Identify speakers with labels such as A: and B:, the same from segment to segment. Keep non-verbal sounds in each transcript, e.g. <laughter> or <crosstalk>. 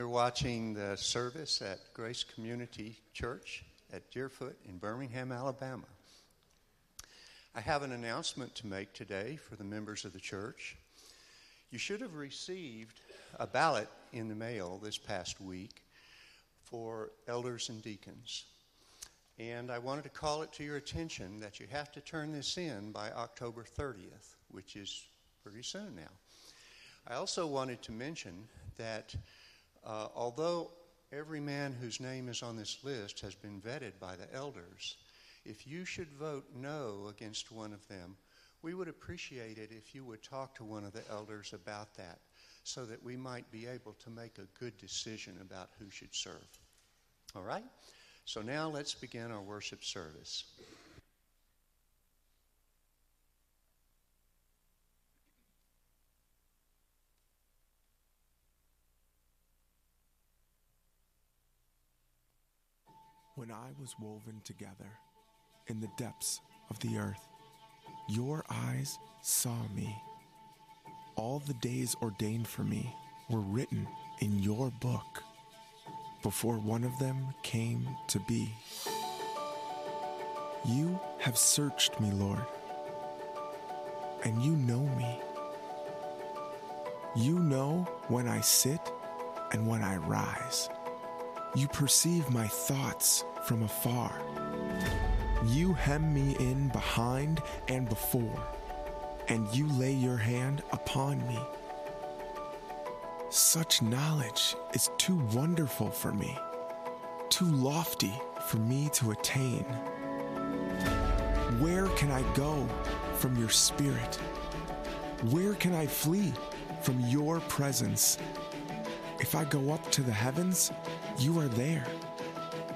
A: You're watching the service at Grace Community Church at Deerfoot in Birmingham, Alabama. I have an announcement to make today for the members of the church. You should have received a ballot in the mail this past week for elders and deacons. And I wanted to call it to your attention that you have to turn this in by October 30th, which is pretty soon now. I also wanted to mention that uh, although every man whose name is on this list has been vetted by the elders, if you should vote no against one of them, we would appreciate it if you would talk to one of the elders about that so that we might be able to make a good decision about who should serve. All right? So now let's begin our worship service.
B: When I was woven together in the depths of the earth, your eyes saw me. All the days ordained for me were written in your book before one of them came to be. You have searched me, Lord, and you know me. You know when I sit and when I rise. You perceive my thoughts from afar. You hem me in behind and before, and you lay your hand upon me. Such knowledge is too wonderful for me, too lofty for me to attain. Where can I go from your spirit? Where can I flee from your presence? If I go up to the heavens, you are there.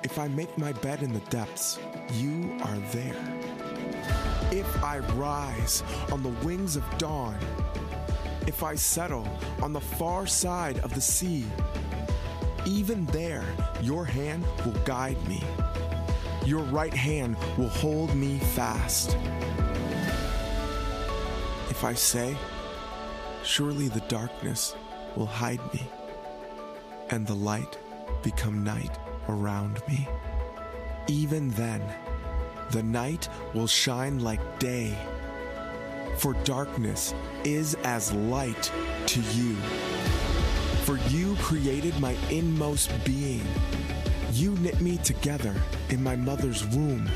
B: If I make my bed in the depths, you are there. If I rise on the wings of dawn, if I settle on the far side of the sea, even there your hand will guide me. Your right hand will hold me fast. If I say, Surely the darkness will hide me, and the light become night around me, even then the night will shine like day for darkness is as light to you. For you created my inmost being. You knit me together in my mother's womb.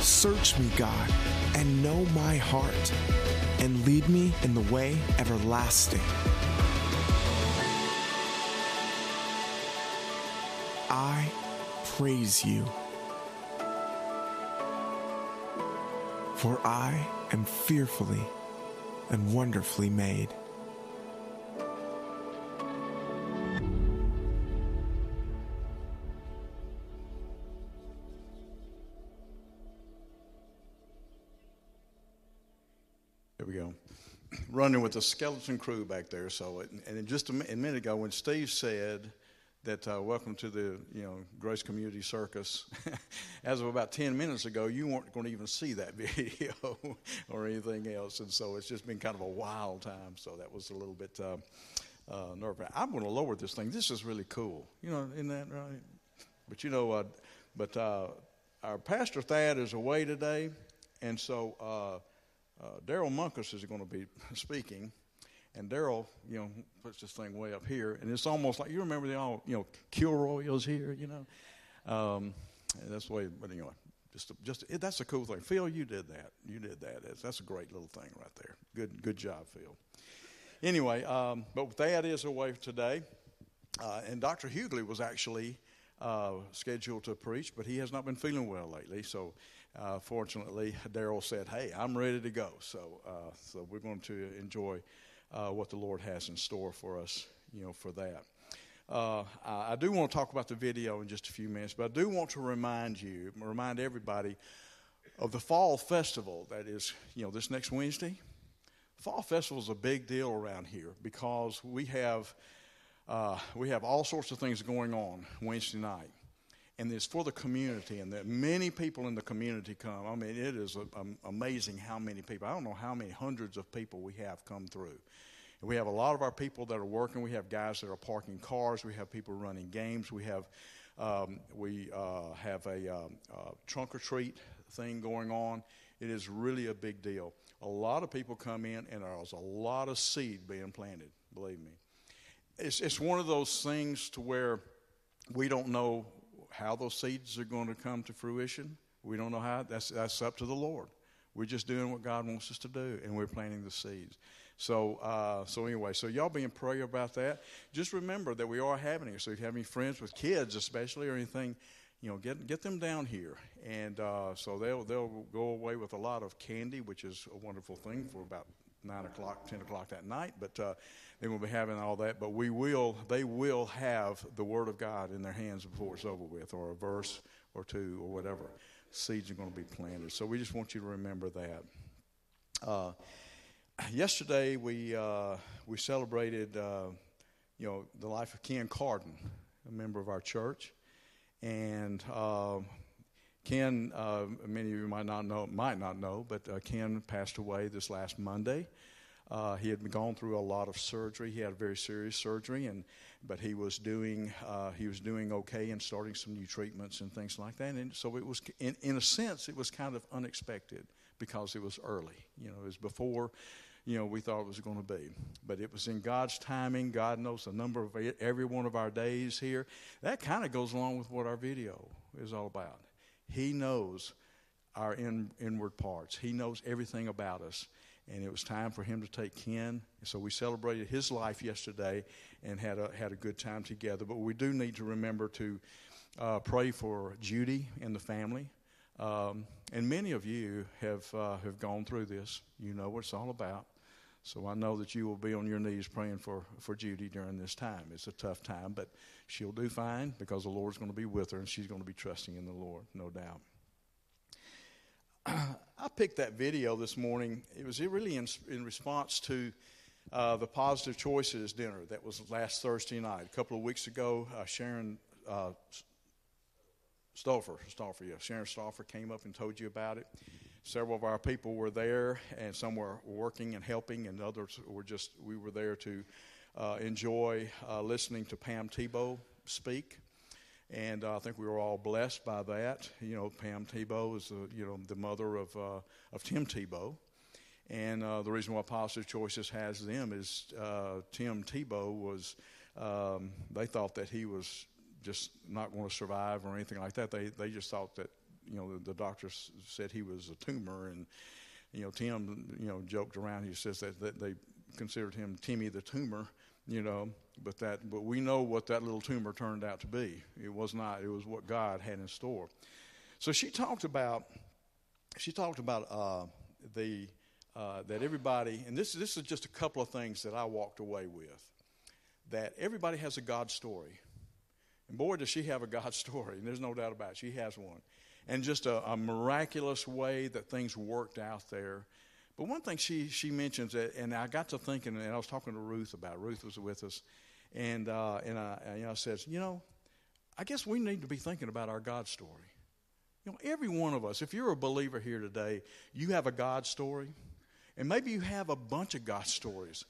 B: Search me, God, and know my heart, and lead me in the way everlasting. I praise you. For I am fearfully and wonderfully made.
C: There we go. <clears throat> Running with the skeleton crew back there. So, and just a minute ago, when Steve said, that uh, welcome to the you know Grace Community Circus. <laughs> As of about ten minutes ago, you weren't going to even see that <laughs> video or anything else, and so it's just been kind of a wild time. So that was a little bit uh, uh, nerve I'm going to lower this thing. This is really cool, you know, isn't that right? But you know, uh, but uh, our pastor Thad is away today, and so uh, Daryl Munkus is going to be speaking. And Daryl, you know, puts this thing way up here, and it's almost like you remember the all, you know, Kilroy was here, you know. Um, that's the way. But anyway, just just it, that's a cool thing. Phil, you did that. You did Thad. That's, that's a great little thing right there. Good good job, Phil. Anyway, um, but that is is away today, uh, and Dr. Hughley was actually uh, scheduled to preach, but he has not been feeling well lately. So, uh, fortunately, Daryl said, "Hey, I'm ready to go." So, uh, so we're going to enjoy uh, what the Lord has in store for us, you know, for that. Uh, I do want to talk about the video in just a few minutes, but I do want to remind you, remind everybody of the fall festival that is, you know, this next Wednesday. Fall festival is a big deal around here because we have uh, we have all sorts of things going on Wednesday night, and it's for the community, and that many people in the community come. I mean, it is a, a, amazing how many people. I don't know how many hundreds of people we have come through And we have a lot of our people that are working. We have guys that are parking cars. We have people running games. We have um, we uh, have a um, uh, trunk or treat thing going on. It is really a big deal. A lot of people come in, and there's a lot of seed being planted. Believe me, it's it's one of those things to where we don't know how those seeds are going to come to fruition. We don't know how. That's that's up to the Lord. We're just doing what God wants us to do, and we're planting the seeds. So, uh, so anyway, so y'all be in prayer about that. Just remember that we are having it. So if you have any friends with kids, especially or anything, you know, get get them down here, and uh, so they'll they'll go away with a lot of candy, which is a wonderful thing for about nine o'clock, ten o'clock that night. But uh, they will be having all that. But we will, they will have the Word of God in their hands before it's over with, or a verse or two, or whatever. Seeds are going to be planted. So we just want you to remember that. Uh, yesterday we uh, we celebrated, uh, you know, the life of Ken Carden, a member of our church, and. Ken, uh, many of you might not know, might not know, but uh, Ken passed away this last Monday. Uh, he had gone through a lot of surgery. He had a very serious surgery, and but he was doing uh, he was doing okay and starting some new treatments and things like that. And so it was, in, in a sense, it was kind of unexpected because it was early. You know, it was before you know we thought it was going to be. But it was in God's timing. God knows the number of every one of our days here. That kind of goes along with what our video is all about. He knows our in, inward parts. He knows everything about us. And it was time for him to take Ken. So we celebrated his life yesterday and had a, had a good time together. But we do need to remember to uh, pray for Judy and the family. Um, and many of you have, uh, have gone through this. You know what it's all about. So I know that you will be on your knees praying for, for Judy during this time. It's a tough time, but she'll do fine because the Lord's going to be with her and she's going to be trusting in the Lord, no doubt. <clears throat> I picked that video this morning. It was really in, in response to uh, the Positive Choices dinner that was last Thursday night. A couple of weeks ago, uh, Sharon uh, Stauffer, Stauffer, yeah, Sharon Stauffer came up and told you about it. Several of our people were there, and some were working and helping, and others were just, we were there to uh, enjoy uh, listening to Pam Tebow speak. And uh, I think we were all blessed by that. You know, Pam Tebow is, uh, you know, the mother of, uh, of Tim Tebow. And uh, the reason why Positive Choices has them is Tim Tebow was, um, they thought that he was just not going to survive or anything like that. They, they just thought that you know, the, the doctor said he was a tumor, and you know, Tim, you know, joked around. He says that, that they considered him Timmy the tumor, you know, but that, but we know what that little tumor turned out to be. It was not. It was what God had in store. So she talked about, she talked about uh, the uh, that everybody, and this this is just a couple of things that I walked away with, that everybody has a God story. And boy, does she have a God <laughs> story, and there's no doubt about it. She has one and just a, a, miraculous way that things worked out there. But one thing she, she mentions, that, and I got to thinking, and I was talking to Ruth about it. Ruth was with us, and, uh, and I, you know, I says, you know, I guess we need to be thinking about our God story. You know, every one of us, if you're a believer here today, you have a God story, and maybe you have a bunch of God stories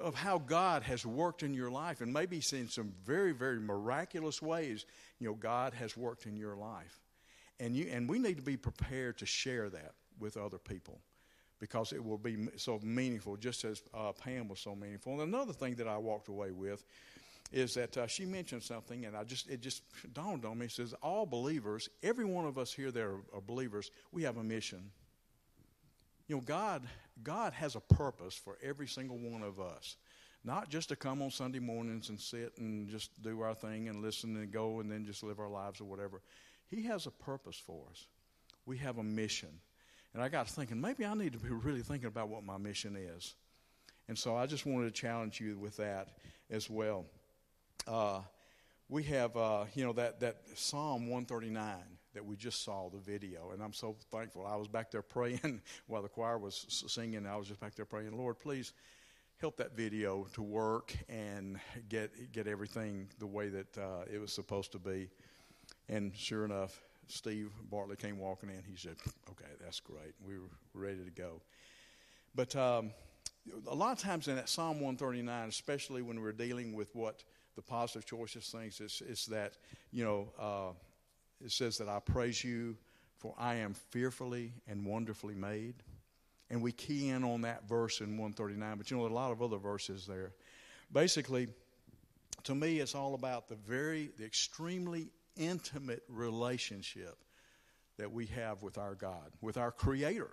C: of how God has worked in your life, and maybe in some very, very miraculous ways, you know, God has worked in your life. And, you, and we need to be prepared to share that with other people because it will be so meaningful, just as uh, Pam was so meaningful. And another thing that I walked away with is that uh, she mentioned something, and I just it just dawned on me. Says all believers, every one of us here that are, are believers, we have a mission. You know, God God has a purpose for every single one of us. Not just to come on Sunday mornings and sit and just do our thing and listen and go and then just live our lives or whatever. He has a purpose for us. We have a mission. And I got thinking, maybe I need to be <laughs> really thinking about what my mission is. And so I just wanted to challenge you with that as well. Uh, we have, uh, you know, that, that Psalm 139 that we just saw the video, and I'm so thankful. I was back there <laughs> praying while the choir was singing. I was just back there praying, Lord, please help that video to work and get get everything the way that uh, it was supposed to be. And sure enough, Steve Bartley came walking in. He said, "Okay, that's great." We were ready to go. But um, a lot of times in that Psalm 139, especially when we're dealing with what the positive choices things, it's, it's that, you know, uh, it says that I praise you for I am fearfully and wonderfully made. And we key in on that verse in 139, but you know, a lot of other verses there. Basically, to me, it's all about the very, the extremely intimate relationship that we have with our God, with our Creator.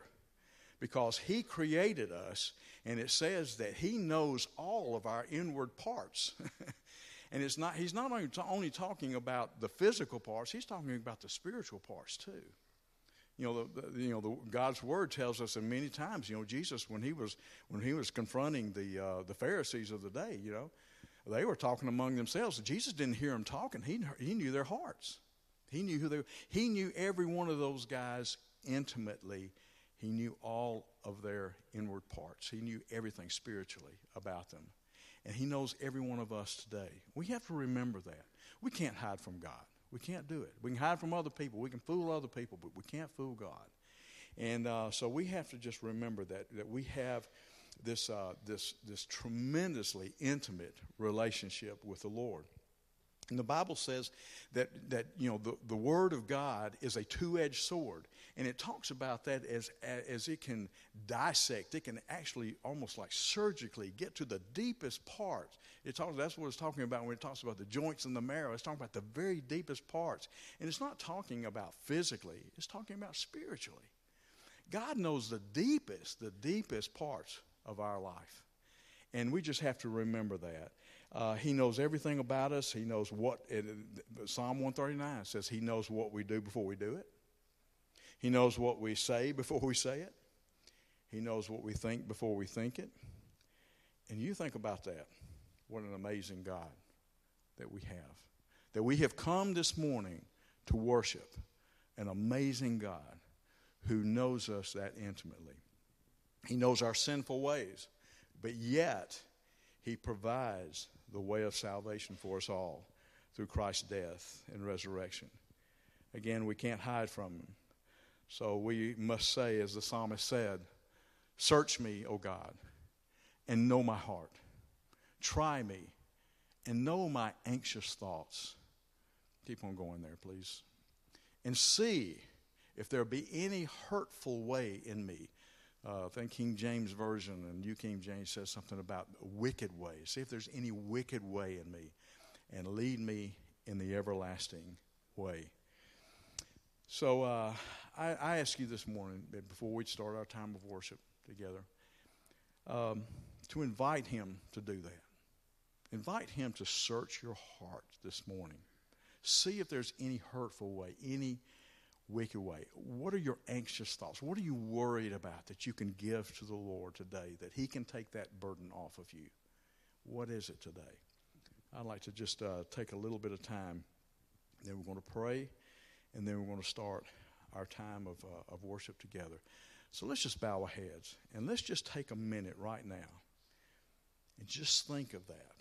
C: Because He created us, and it says that He knows all of our inward parts. <laughs> and it's not, He's not only, only talking about the physical parts, He's talking about the spiritual parts too you know, the, the, you know, the, God's word tells us many times, you know, Jesus when he was when he was confronting the uh, the Pharisees of the day, you know, they were talking among themselves. Jesus didn't hear them talking. He he knew their hearts. He knew who they. were. He knew every one of those guys intimately. He knew all of their inward parts. He knew everything spiritually about them. And He knows every one of us today. We have to remember that. We can't hide from God. We can't do it. We can hide from other people. We can fool other people, but we can't fool God. And uh, so we have to just remember that that we have this uh, this this tremendously intimate relationship with the Lord. And the Bible says that, that you know, the, the Word of God is a two edged sword. And it talks about that as, as it can dissect, it can actually almost like surgically get to the deepest parts. It talks, that's what it's talking about when it talks about the joints and the marrow. It's talking about the very deepest parts. And it's not talking about physically, it's talking about spiritually. God knows the deepest, the deepest parts of our life. And we just have to remember that. Uh, he knows everything about us. He knows what, it, Psalm 139 says he knows what we do before we do it. He knows what we say before we say it. He knows what we think before we think it. And you think about that. What an amazing God that we have. That we have come this morning to worship an amazing God who knows us that intimately. He knows our sinful ways, but yet he provides the way of salvation for us all through Christ's death and resurrection. Again, we can't hide from him. So we must say, as the psalmist said, Search me, O God, and know my heart. Try me and know my anxious thoughts. Keep on going there, please. And see if there be any hurtful way in me uh, I think King James Version and New King James says something about wicked ways. See if there's any wicked way in me and lead me in the everlasting way. So uh, I, I, ask you this morning, before we start our time of worship together, um, to invite him to do that. Invite him to search your heart this morning. See if there's any hurtful way, any wicked way. What are your anxious thoughts? What are you worried about that you can give to the Lord today that He can take that burden off of you? What is it today? I'd like to just uh, take a little bit of time. Then we're going to pray, and then we're going to start our time of, uh, of worship together. So let's just bow our heads and let's just take a minute right now and just think of that.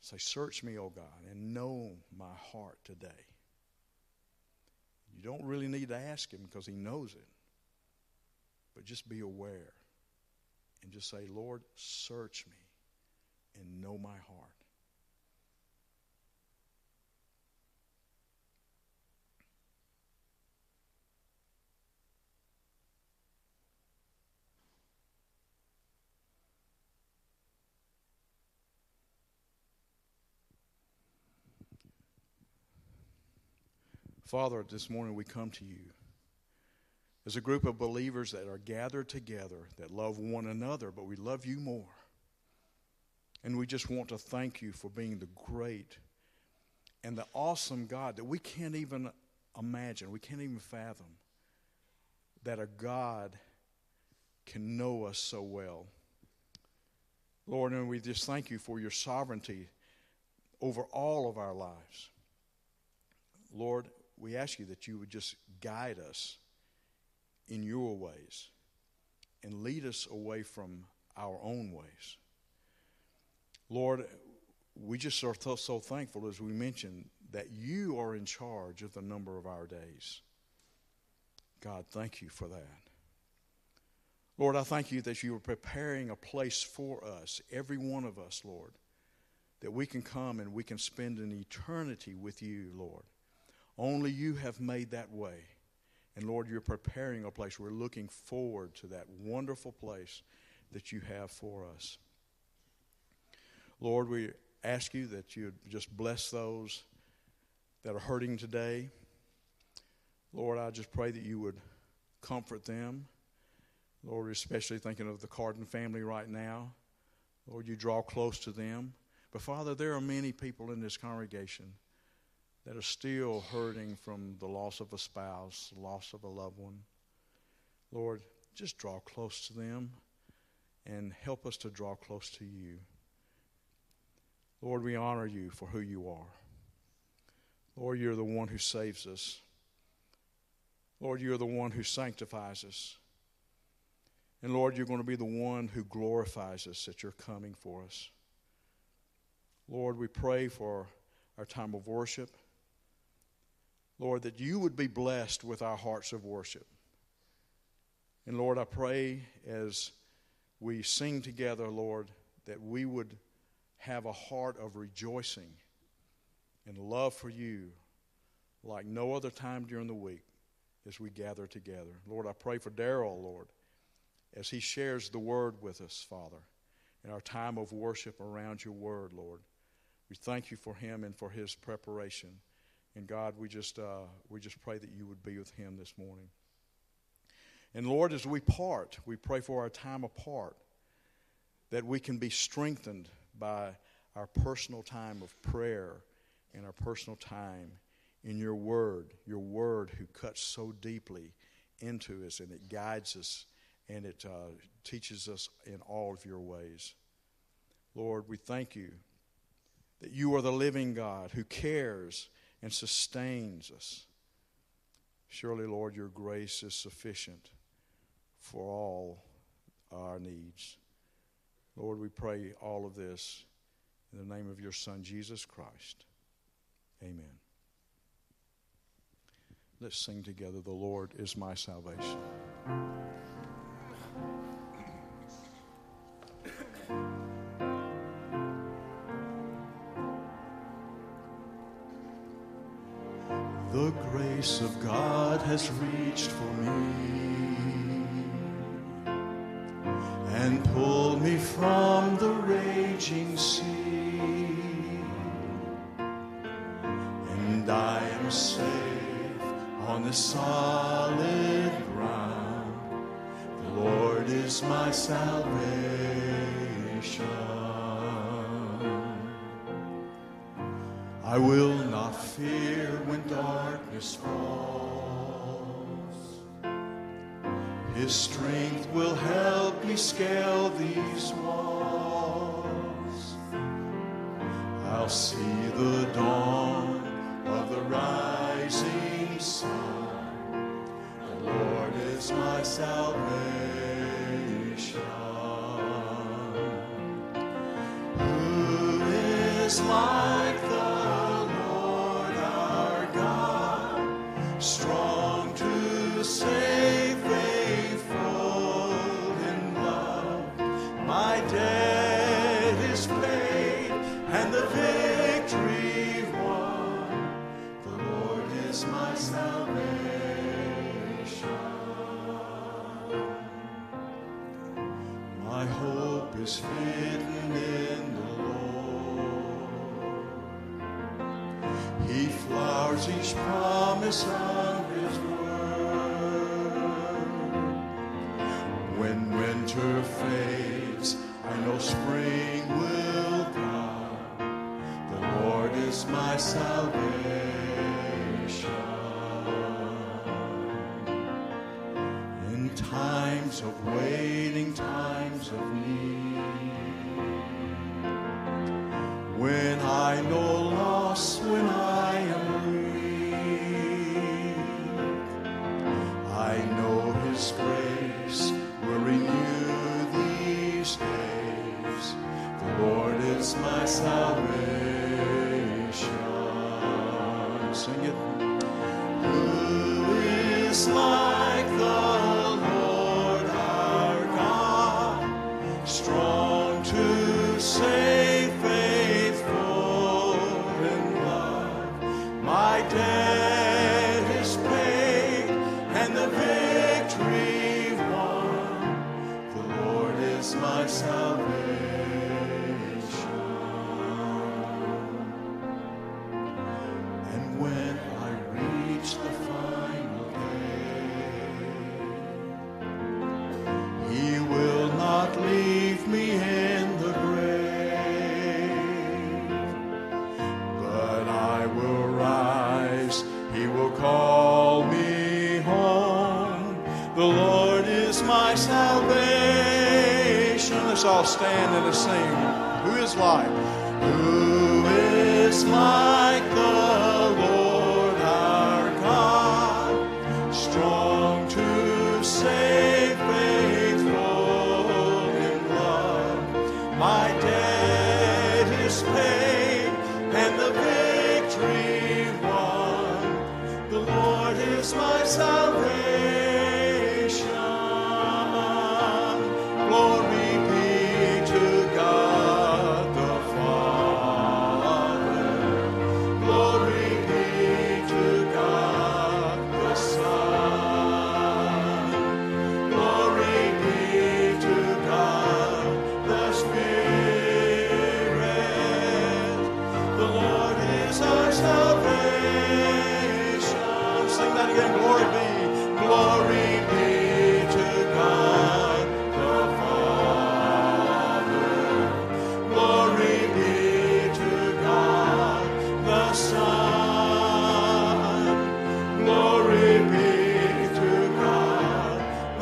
C: Say, Search me, O God, and know my heart today. You don't really need to ask him because he knows it. But just be aware and just say, Lord, search me and know my heart. Father, this morning we come to you as a group of believers that are gathered together, that love one another, but we love you more. And we just want to thank you for being the great and the awesome God that we can't even imagine, we can't even fathom that a God can know us so well. Lord, and we just thank you for your sovereignty over all of our lives. Lord, we ask you that you would just guide us in your ways and lead us away from our own ways. Lord, we just are so thankful, as we mentioned, that you are in charge of the number of our days. God, thank you for that. Lord, I thank you that you are preparing a place for us, every one of us, Lord, that we can come and we can spend an eternity with you, Lord. Only you have made that way. And Lord, you're preparing a place. We're looking forward to that wonderful place that you have for us. Lord, we ask you that you just bless those that are hurting today. Lord, I just pray that you would comfort them. Lord, especially thinking of the Carden family right now. Lord, you draw close to them. But Father, there are many people in this congregation that are still hurting from the loss of a spouse, loss of a loved one. Lord, just draw close to them and help us to draw close to you. Lord, we honor you for who you are. Lord, you're the one who saves us. Lord, you're the one who sanctifies us. And Lord, you're going to be the one who glorifies us that you're coming for us. Lord, we pray for our time of worship. Lord, that you would be blessed with our hearts of worship. And Lord, I pray as we sing together, Lord, that we would have a heart of rejoicing and love for you like no other time during the week as we gather together. Lord, I pray for Daryl, Lord, as he shares the word with us, Father, in our time of worship around your word, Lord. We thank you for him and for his preparation. And God, we just, uh, we just pray that you would be with him this morning. And Lord, as we part, we pray for our time apart that we can be strengthened by our personal time of prayer and our personal time in your word, your word who cuts so deeply into us and it guides us and it uh, teaches us in all of your ways. Lord, we thank you that you are the living God who cares and sustains us. Surely, Lord, your grace is sufficient for all our needs. Lord, we pray all of this in the name of your Son, Jesus Christ. Amen. Let's sing together, The Lord is my salvation. Grace of God has reached for me and pulled me from the raging sea. And I am safe on the solid ground. The Lord is my salvation. I will not fear when darkness falls. His strength will help me scale these walls. I'll see the dawn of the rising sun. The Lord is my salvation. Who is like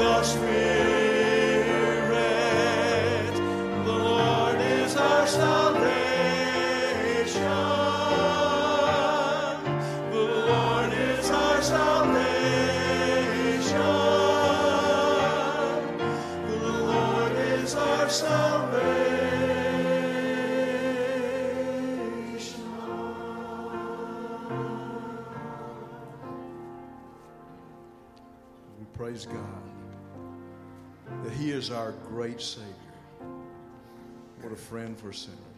C: the Spirit. is our great Savior. What a friend for sinners.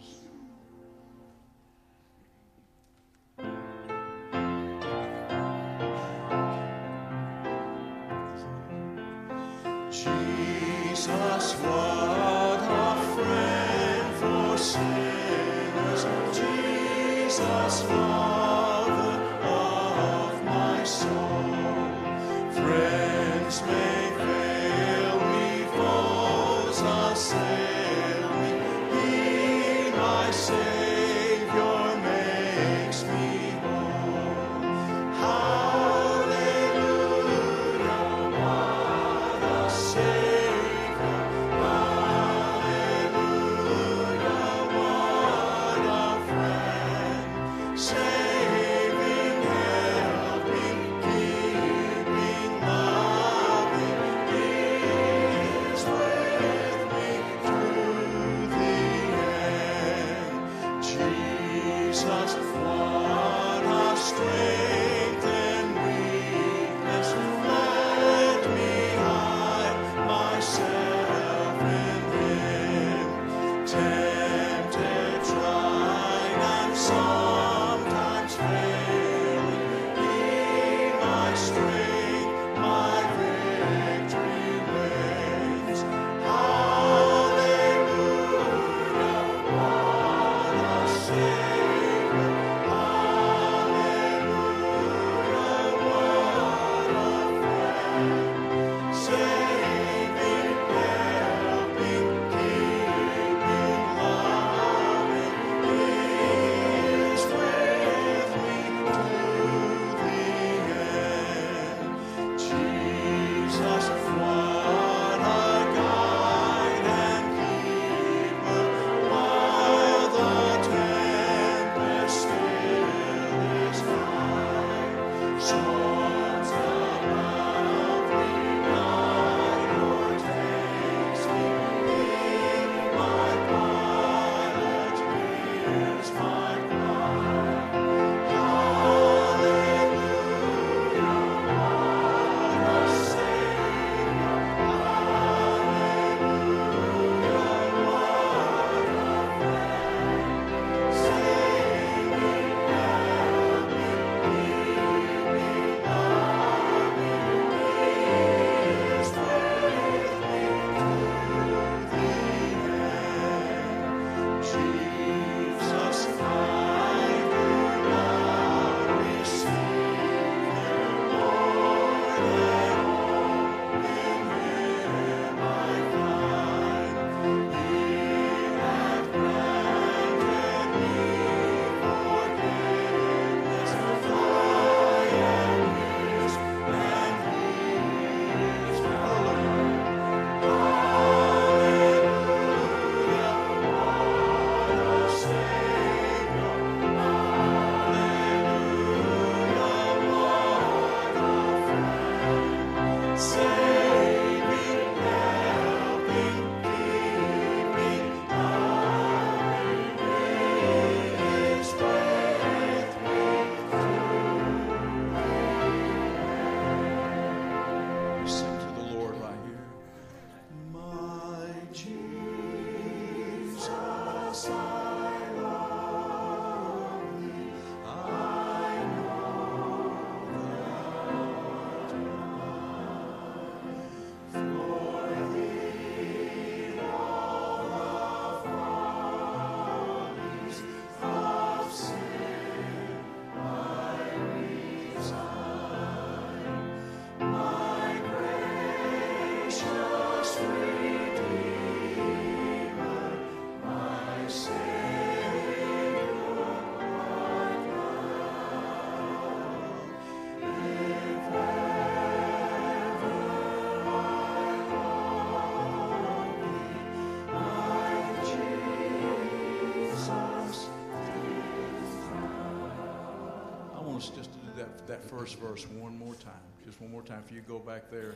C: That first verse one more time. Just one more time If you go back there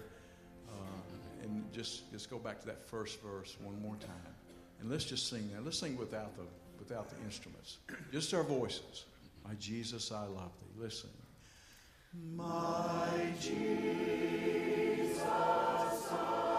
C: uh, and just, just go back to that first verse one more time. And let's just sing that. Let's sing without the, without the instruments. Just our voices. My Jesus, I love thee. Listen. My Jesus, I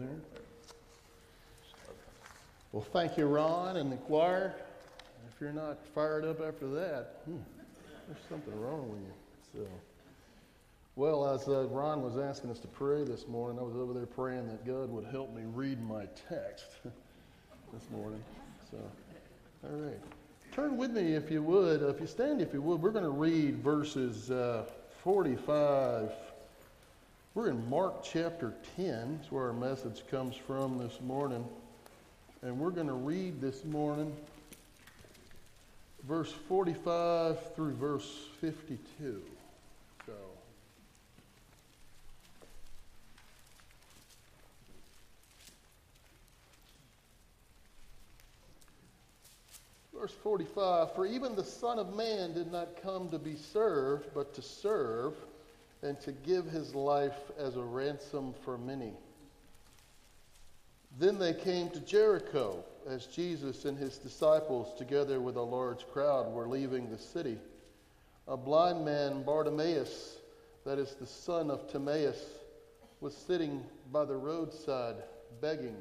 C: there.
D: Well, thank you, Ron and the choir. If you're not fired up after that, hmm, there's something wrong with you. So, well, as uh, Ron was asking us to pray this morning, I was over there praying that God would help me read my text <laughs> this morning. So, all right, turn with me if you would. If you stand, if you would, we're going to read verses uh, 45 we're in Mark chapter 10. That's where our message comes from this morning. And we're going to read this morning verse 45 through verse 52. So. Verse 45 For even the Son of Man did not come to be served, but to serve, and to give his life as a ransom for many. Then they came to Jericho as Jesus and his disciples, together with a large crowd, were leaving the city. A blind man, Bartimaeus, that is the son of Timaeus, was sitting by the roadside begging.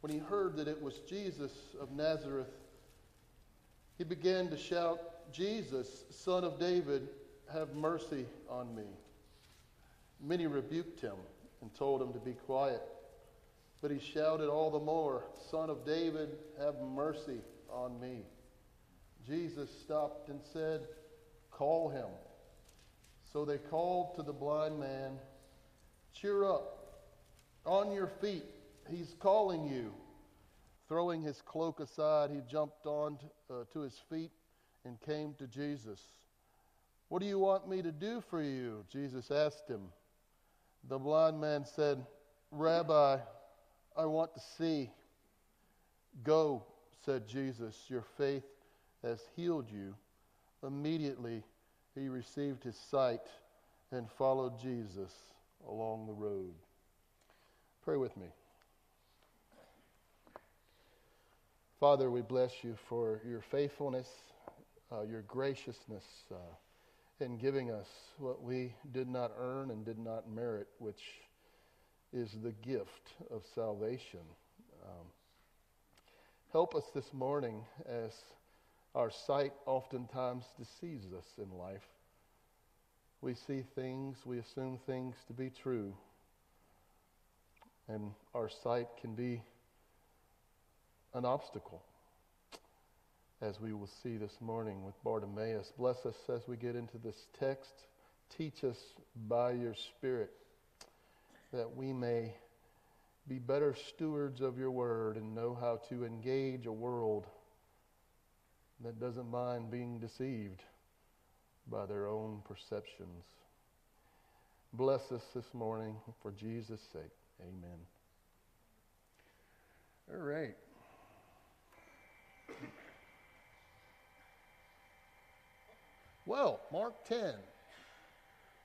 D: When he heard that it was Jesus of Nazareth, he began to shout, Jesus, son of David, have mercy on me. Many rebuked him and told him to be quiet. But he shouted all the more, Son of David, have mercy on me. Jesus stopped and said, Call him. So they called to the blind man, Cheer up, on your feet, he's calling you. Throwing his cloak aside, he jumped on uh, to his feet and came to Jesus. What do you want me to do for you? Jesus asked him. The blind man said, Rabbi, I want to see. Go, said Jesus, your faith has healed you. Immediately he received his sight and followed Jesus along the road. Pray with me. Father, we bless you for your faithfulness, uh, your graciousness uh, in giving us what we did not earn and did not merit, which is the gift of salvation. Um, help us this morning as our sight oftentimes deceives us in life. We see things, we assume things to be true, and our sight can be an obstacle, as we will see this morning with Bartimaeus. Bless us as we get into this text. Teach us by your Spirit that we may be better stewards of your word and know how to engage a world that doesn't mind being deceived by their own perceptions. Bless us this morning for Jesus' sake. Amen. All right. Well, Mark 10,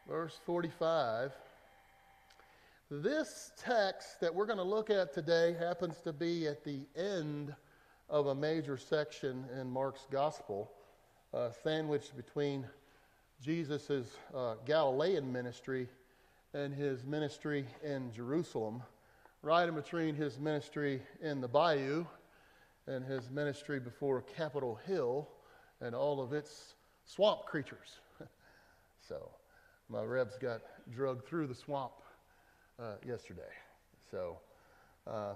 D: verse 45. This text that we're going to look at today happens to be at the end of a major section in Mark's gospel, uh, sandwiched between Jesus' uh, Galilean ministry and his ministry in Jerusalem, right in between his ministry in the bayou and his ministry before Capitol Hill and all of its swamp creatures. <laughs> so my rebs got drugged through the swamp uh, yesterday. So, uh,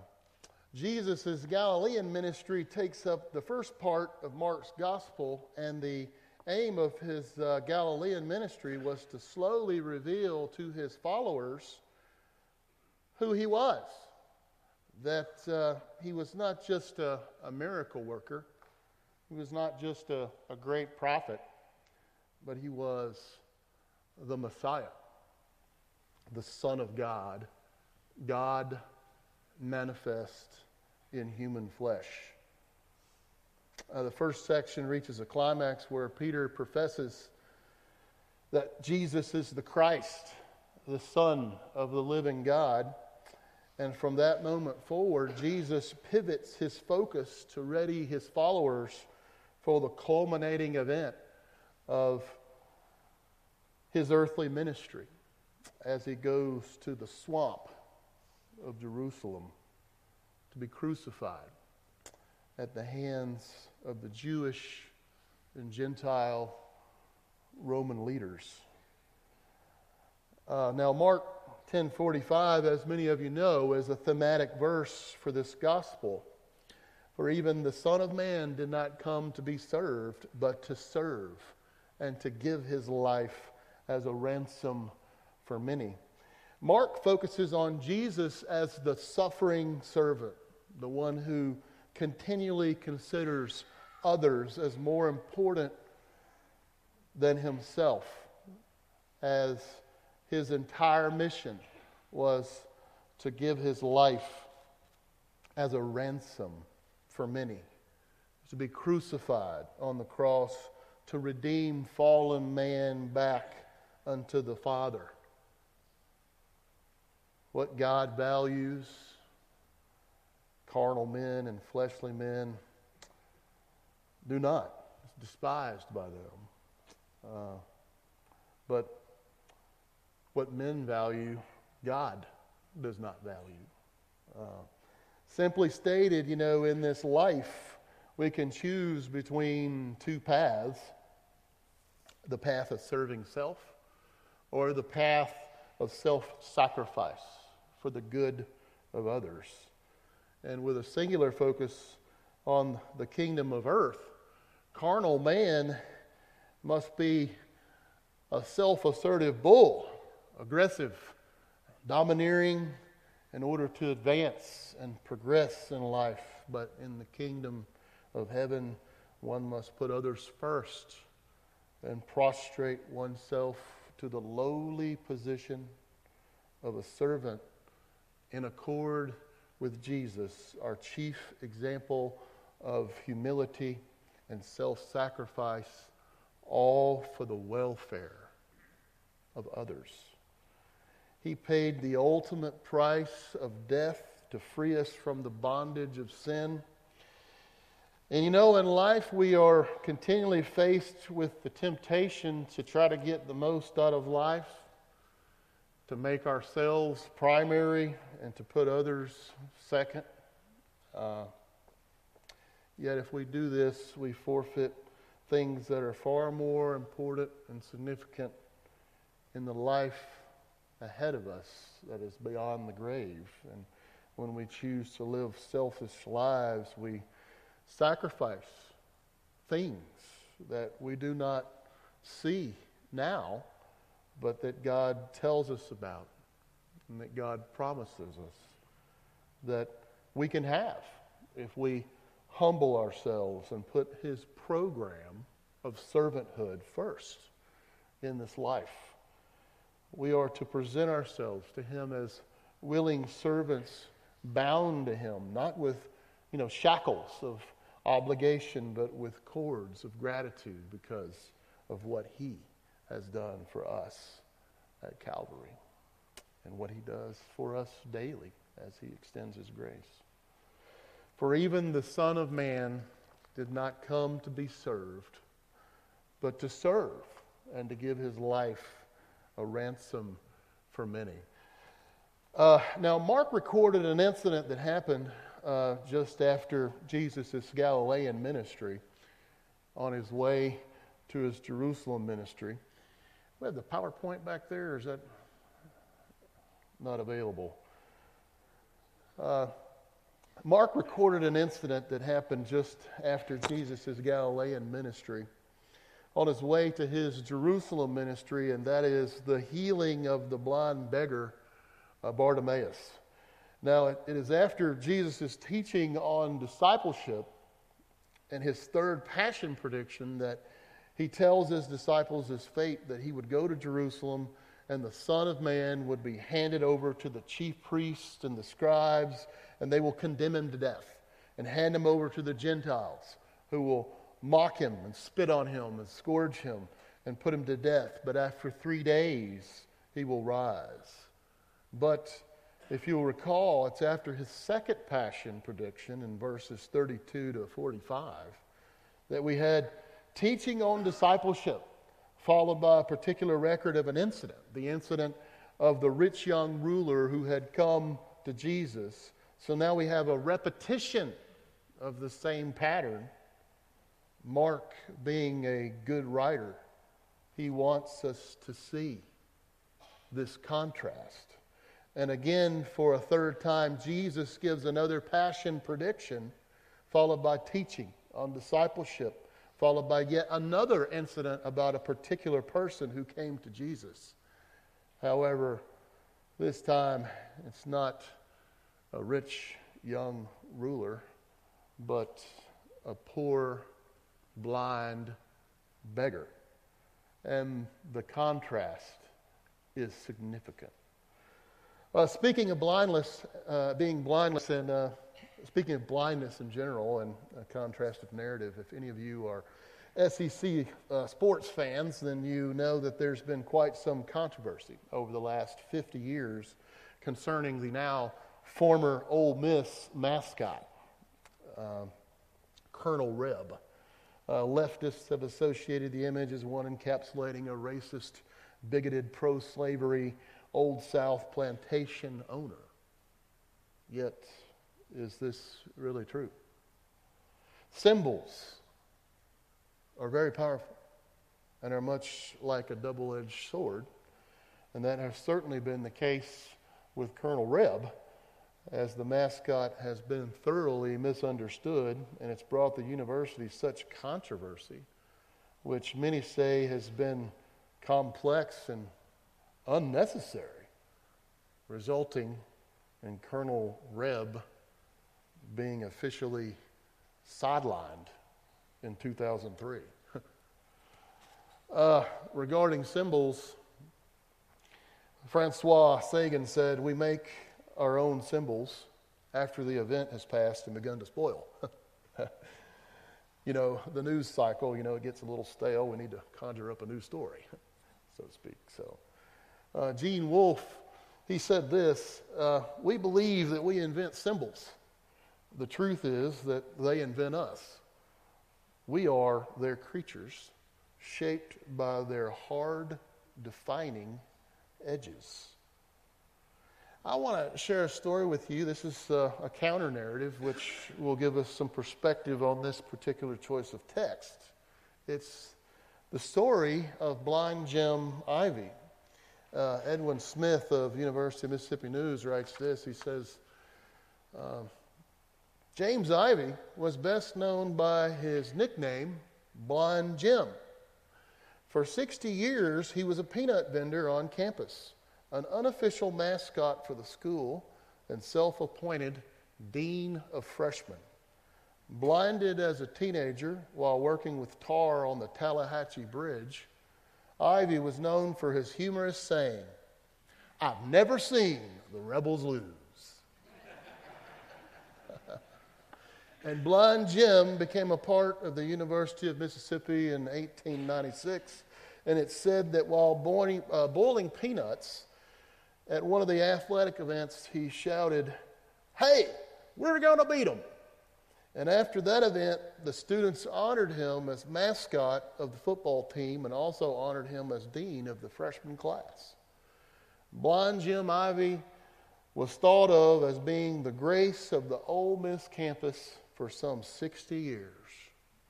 D: Jesus' Galilean ministry takes up the first part of Mark's gospel, and the aim of his uh, Galilean ministry was to slowly reveal to his followers who he was. That uh, he was not just a, a, miracle worker, he was not just a, a great prophet, but he was the Messiah the Son of God, God manifest in human flesh. Uh, the first section reaches a climax where Peter professes that Jesus is the Christ, the Son of the living God. And from that moment forward, Jesus pivots his focus to ready his followers for the culminating event of his earthly ministry as he goes to the swamp of Jerusalem to be crucified at the hands of the Jewish and Gentile Roman leaders. Uh, now, Mark 10:45, as many of you know, is a thematic verse for this gospel. For even the Son of Man did not come to be served, but to serve and to give his life as a ransom for many. Mark focuses on Jesus as the suffering servant, the one who continually considers others as more important than himself, as his entire mission was to give his life as a ransom for many, to be crucified on the cross to redeem fallen man back unto the Father. What God values, carnal men and fleshly men do not. It's despised by them. Uh, but what men value, God does not value. Uh, simply stated, you know, in this life, we can choose between two paths the path of serving self or the path of self sacrifice for the good of others. And with a singular focus on the kingdom of earth, carnal man must be a self assertive bull, aggressive, domineering in order to advance and progress in life. But in the kingdom of heaven, one must put others first and prostrate oneself to the lowly position of a servant in accord with Jesus, our chief example of humility and self sacrifice, all for the welfare of others. He paid the ultimate price of death to free us from the bondage of sin and you know, in life, we are continually faced with the temptation to try to get the most out of life, to make ourselves primary, and to put others second. Uh, yet, if we do this, we forfeit things that are far more important and significant in the life ahead of us that is beyond the grave. And when we choose to live selfish lives, we sacrifice things that we do not see now, but that God tells us about and that God promises us that we can have if we humble ourselves and put His program of servanthood first in this life. We are to present ourselves to Him as willing servants bound to Him, not with you know, shackles of obligation, but with cords of gratitude because of what He has done for us at Calvary and what He does for us daily as He extends His grace. For even the Son of Man did not come to be served, but to serve and to give His life a ransom for many. Uh, now, Mark recorded an incident that happened uh, just after Jesus' Galilean ministry on his way to his Jerusalem ministry. We have the PowerPoint back there, is that not available? Uh, Mark recorded an incident that happened just after Jesus' Galilean ministry on his way to his Jerusalem ministry, and that is the healing of the blind beggar uh, Bartimaeus. Now, it is after Jesus' teaching on discipleship and his third passion prediction that he tells his disciples his fate that he would go to Jerusalem and the Son of Man would be handed over to the chief priests and the scribes, and they will condemn him to death and hand him over to the Gentiles who will mock him and spit on him and scourge him and put him to death. But after three days, he will rise. But if you'll recall, it's after his second passion prediction in verses 32 to 45 that we had teaching on discipleship, followed by a particular record of an incident the incident of the rich young ruler who had come to Jesus. So now we have a repetition of the same pattern. Mark, being a good writer, he wants us to see this contrast. And again, for a third time, Jesus gives another passion prediction, followed by teaching on discipleship, followed by yet another incident about a particular person who came to Jesus. However, this time it's not a rich young ruler, but a poor, blind beggar. And the contrast is significant. Speaking of blindness, uh, being blindness, and uh, speaking of blindness in general and a contrastive narrative, if any of you are SEC uh, sports fans, then you know that there's been quite some controversy over the last 50 years concerning the now former Ole Miss mascot, uh, Colonel Reb. Uh, leftists have associated the image as one encapsulating a racist, bigoted, pro slavery, Old South plantation owner. Yet, is this really true? Symbols are very powerful and are much like a double edged sword. And that has certainly been the case with Colonel Reb, as the mascot has been thoroughly misunderstood and it's brought the university such controversy, which many say has been complex and unnecessary, resulting in Colonel Reb being officially sidelined in 2003. uh, regarding symbols, Francois Sagan said, We make our own symbols after the event has passed and begun to spoil. <laughs> you know, the news cycle, you know, it gets a little stale. We need to conjure up a new story, <laughs> so to speak. So, uh, Gene Wolfe, he said this uh, We believe that we invent symbols. The truth is that they invent us. We are their creatures, shaped by their hard, defining edges. I want to share a story with you. This is uh, a counter narrative which will give us some perspective on this particular choice of text. It's the story of blind Jim Ivy. Uh, Edwin Smith of University of Mississippi News writes this. He says, uh, James Ivy was best known by his nickname, Blind Jim. For 60 years, he was a peanut vendor on campus, an unofficial mascot for the school, and self appointed dean of freshmen. Blinded as a teenager while working with tar on the Tallahatchie Bridge, Ivy was known for his humorous saying, I've never seen the rebels lose. <laughs> And Blind Jim became a part of the University of Mississippi in 1896. And it said that while boiling, uh, boiling peanuts at one of the athletic events, he shouted, Hey, we're going to beat them. And after that event, the students honored him as mascot of the football team and also honored him as dean of the freshman class. Blind Jim Ivy was thought of as being the grace of the Ole Miss campus for some 60 years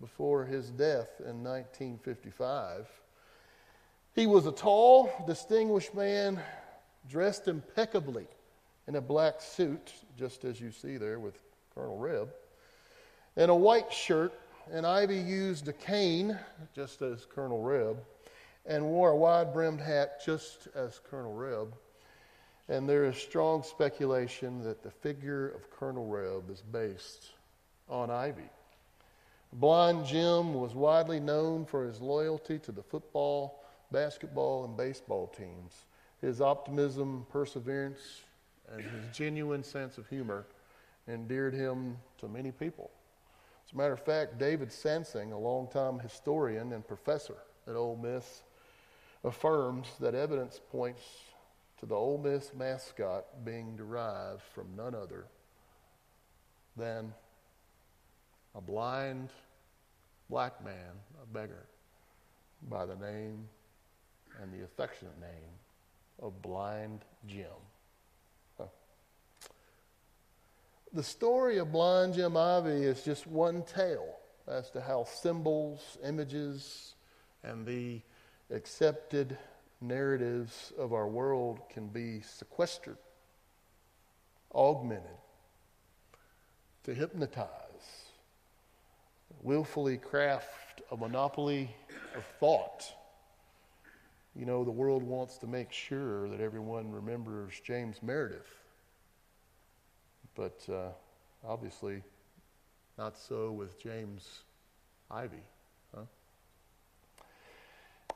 D: before his death in 1955. He was a tall, distinguished man dressed impeccably in a black suit, just as you see there with Colonel Reb, and a white shirt. And Ivy used a cane, just as Colonel Reb, and wore a wide brimmed hat, just as Colonel Reb. And there is strong speculation that the figure of Colonel Reb is based on Ivy. Blind Jim was widely known for his loyalty to the football, basketball, and baseball teams. His optimism, perseverance, and his genuine sense of humor endeared him to many people. As a matter of fact, David Sansing, a longtime historian and professor at Ole Miss, affirms that evidence points to the Ole Miss mascot being derived from none other than a blind black man, a beggar, by the name and the affectionate name of Blind Jim. The story of blind Jim Ivy is just one tale as to how symbols, images, and the accepted narratives of our world can be sequestered, augmented, to hypnotize, willfully craft a monopoly of thought. You know, the world wants to make sure that everyone remembers James Meredith, but uh, obviously not so with James Ivy. Huh?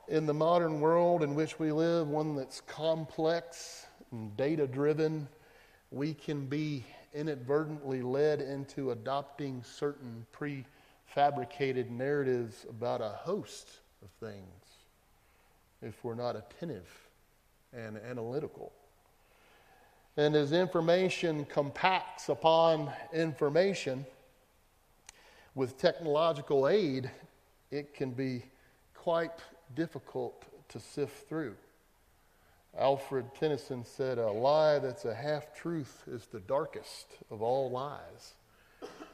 D: In the modern world in which we live, one that's complex and data driven, we can be inadvertently led into adopting certain prefabricated narratives about a host of things if we're not attentive and analytical. And as information compacts upon information with technological aid, it can be quite difficult to sift through. Alfred Tennyson said, A lie that's a half truth is the darkest of all lies.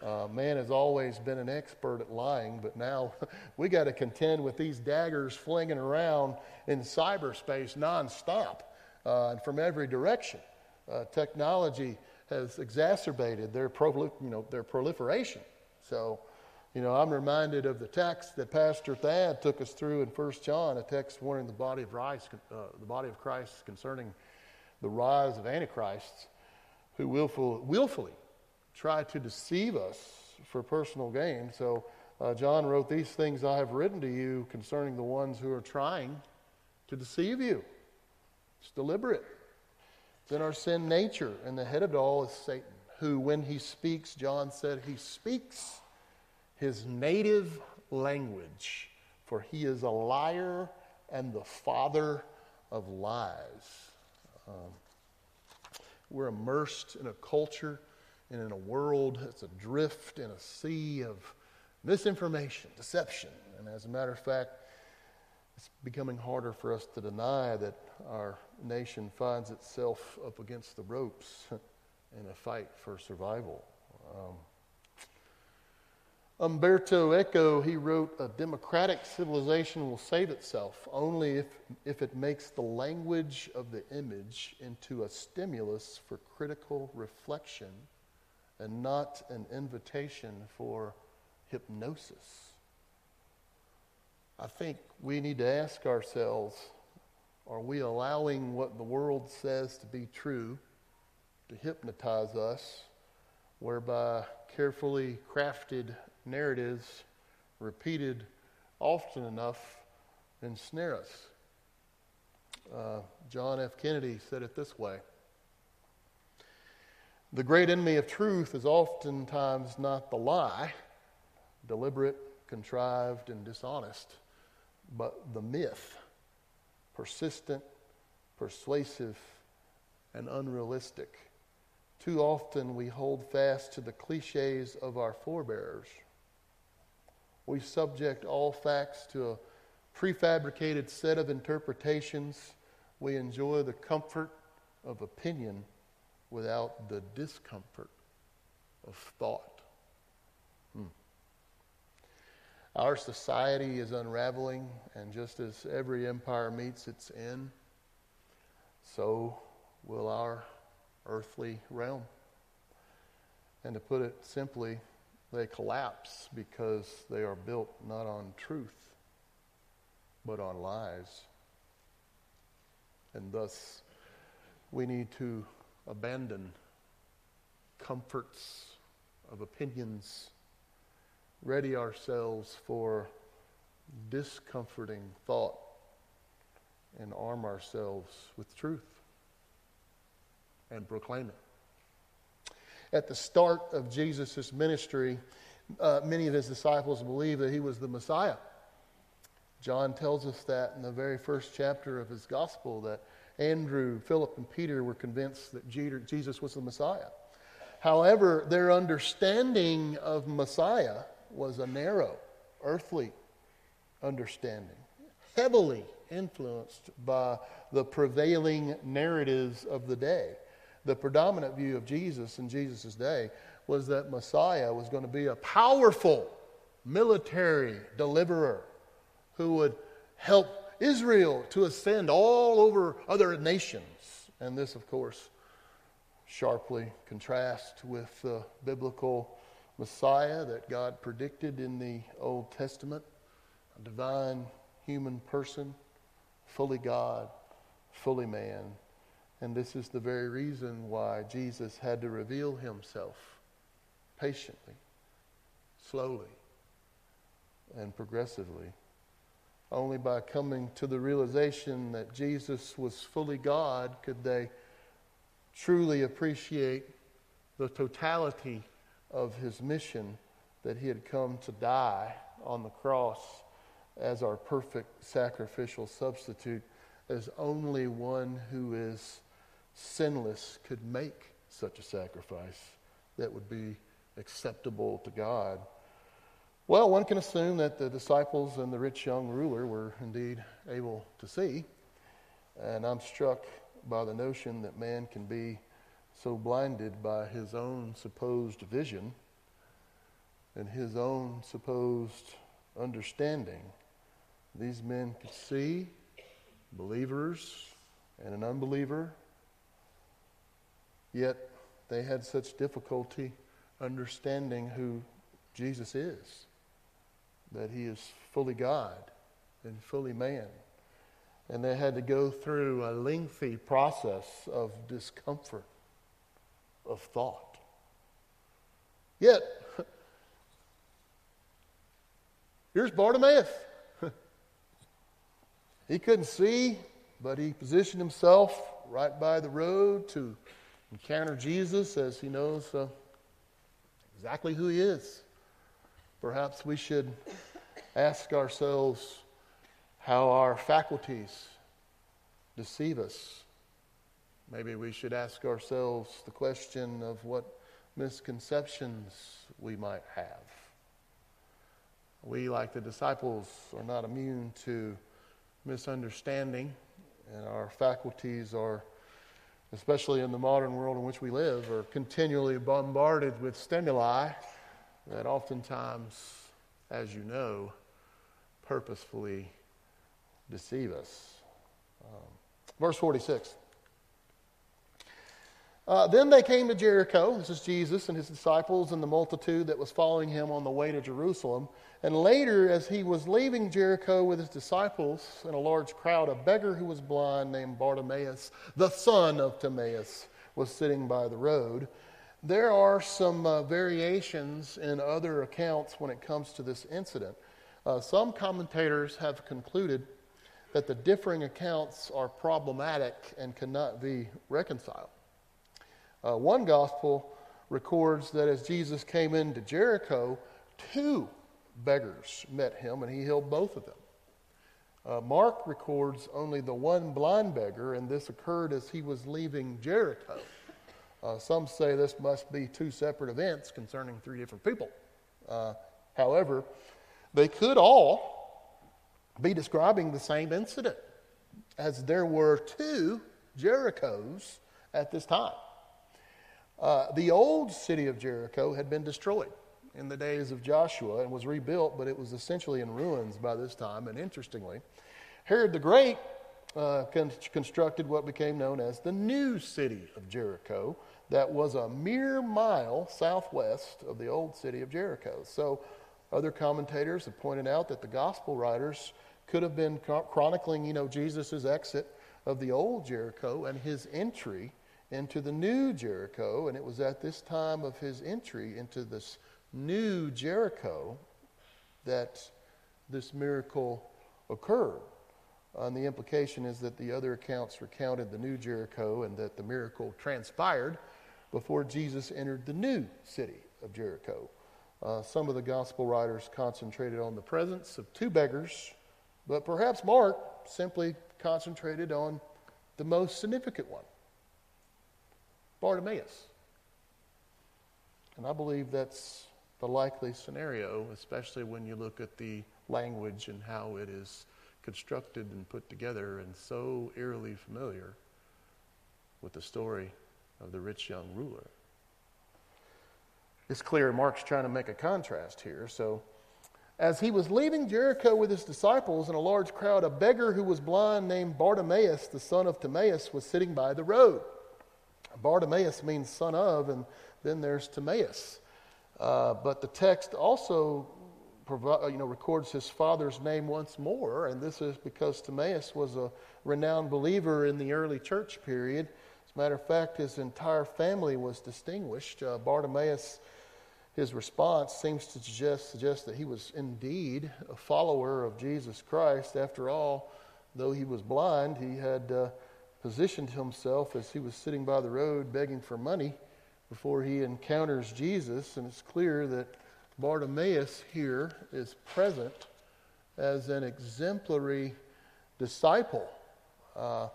D: Uh, man has always been an expert at lying, but now <laughs> we got to contend with these daggers flinging around in cyberspace nonstop uh, and from every direction. Uh, technology has exacerbated their, prol- you know, their proliferation. So, you know, I'm reminded of the text that Pastor Thad took us through in 1 John, a text warning the body of Christ, uh, the body of Christ concerning the rise of antichrists who willful, willfully try to deceive us for personal gain. So uh, John wrote, These things I have written to you concerning the ones who are trying to deceive you. It's deliberate. In our sin nature, and the head of it all is Satan, who, when he speaks, John said, he speaks his native language, for he is a liar and the father of lies. Um, we're immersed in a culture and in a world that's adrift in a sea of misinformation, deception. And as a matter of fact, it's becoming harder for us to deny that our nation finds itself up against the ropes <laughs> in a fight for survival. Um, Umberto Eco, he wrote, A democratic civilization will save itself only if, if it makes the language of the image into a stimulus for critical reflection and not an invitation for hypnosis. I think we need to ask ourselves are we allowing what the world says to be true to hypnotize us, whereby carefully crafted narratives, repeated often enough, ensnare us? Uh, John F. Kennedy said it this way The great enemy of truth is oftentimes not the lie, deliberate, contrived, and dishonest but the myth persistent, persuasive, and unrealistic. Too often we hold fast to the cliches of our forebears. We subject all facts to a prefabricated set of interpretations. We enjoy the comfort of opinion without the discomfort of thought. Our society is unraveling, and just as every empire meets its end, so will our earthly realm. And to put it simply, they collapse because they are built not on truth, but on lies. And thus, we need to abandon comforts of opinions ready ourselves for discomforting thought and arm ourselves with truth and proclaim it. At the start of Jesus' ministry, uh, many of his disciples believed that he was the Messiah. John tells us that in the very first chapter of his gospel that Andrew, Philip, and Peter were convinced that Jesus was the Messiah. However, their understanding of Messiah was a narrow, earthly understanding, heavily influenced by the prevailing narratives of the day. The predominant view of Jesus in Jesus' day was that Messiah was going to be a powerful military deliverer who would help Israel to ascend all over other nations. And this, of course, sharply contrasts with the biblical Messiah that God predicted in the Old Testament a divine human person, fully God, fully man. And this is the very reason why Jesus had to reveal himself patiently, slowly, and progressively. Only by coming to the realization that Jesus was fully God could they truly appreciate the totality of his mission that he had come to die on the cross as our perfect sacrificial substitute, as only one who is sinless could make such a sacrifice that would be acceptable to God. Well, one can assume that the disciples and the rich young ruler were indeed able to see. And I'm struck by the notion that man can be so blinded by his own supposed vision and his own supposed understanding. These men could see believers and an unbeliever, yet they had such difficulty understanding who Jesus is, that he is fully God and fully man. And they had to go through a lengthy process of discomfort, of thought. Yet, <laughs> here's Bartimaeus. <laughs> he couldn't see, but he positioned himself right by the road to encounter Jesus as he knows uh, exactly who he is. Perhaps we should ask ourselves how our faculties deceive us. Maybe we should ask ourselves the question of what misconceptions we might have. We, like the disciples, are not immune to misunderstanding, and our faculties are especially in the modern world in which we live, are continually bombarded with stimuli that oftentimes, as you know, purposefully deceive us. Um, verse 46. Uh, then they came to Jericho. This is Jesus and his disciples and the multitude that was following him on the way to Jerusalem. And later, as he was leaving Jericho with his disciples and a large crowd, a beggar who was blind named Bartimaeus, the son of Timaeus, was sitting by the road. There are some uh, variations in other accounts when it comes to this incident. Uh, some commentators have concluded that the differing accounts are problematic and cannot be reconciled. Uh, one gospel records that as Jesus came into Jericho, two beggars met him and he healed both of them. Uh, Mark records only the one blind beggar, and this occurred as he was leaving Jericho. Uh, some say this must be two separate events concerning three different people. Uh, however, they could all be describing the same incident, as there were two Jerichos at this time. Uh, the old city of Jericho had been destroyed in the days of Joshua and was rebuilt, but it was essentially in ruins by this time. And interestingly, Herod the Great uh, con- constructed what became known as the new city of Jericho, that was a mere mile southwest of the old city of Jericho. So, other commentators have pointed out that the gospel writers could have been chronicling, you know, Jesus' exit of the old Jericho and his entry into the new Jericho, and it was at this time of his entry into this new Jericho that this miracle occurred. And the implication is that the other accounts recounted the new Jericho and that the miracle transpired before Jesus entered the new city of Jericho. Uh, some of the gospel writers concentrated on the presence of two beggars, but perhaps Mark simply concentrated on the most significant one Bartimaeus. And I believe that's the likely scenario, especially when you look at the language and how it is constructed and put together and so eerily familiar with the story of the rich young ruler. It's clear Mark's trying to make a contrast here. So, as he was leaving Jericho with his disciples and a large crowd, a beggar who was blind named Bartimaeus, the son of Timaeus, was sitting by the road. Bartimaeus means son of, and then there's Timaeus. Uh, but the text also you know, records his father's name once more, and this is because Timaeus was a renowned believer in the early church period. As a matter of fact, his entire family was distinguished. Uh, Bartimaeus, his response seems to suggest, suggest that he was indeed a follower of Jesus Christ. After all, though he was blind, he had uh, positioned himself as he was sitting by the road begging for money before he encounters Jesus, and it's clear that Bartimaeus here is present as an exemplary disciple. Uh,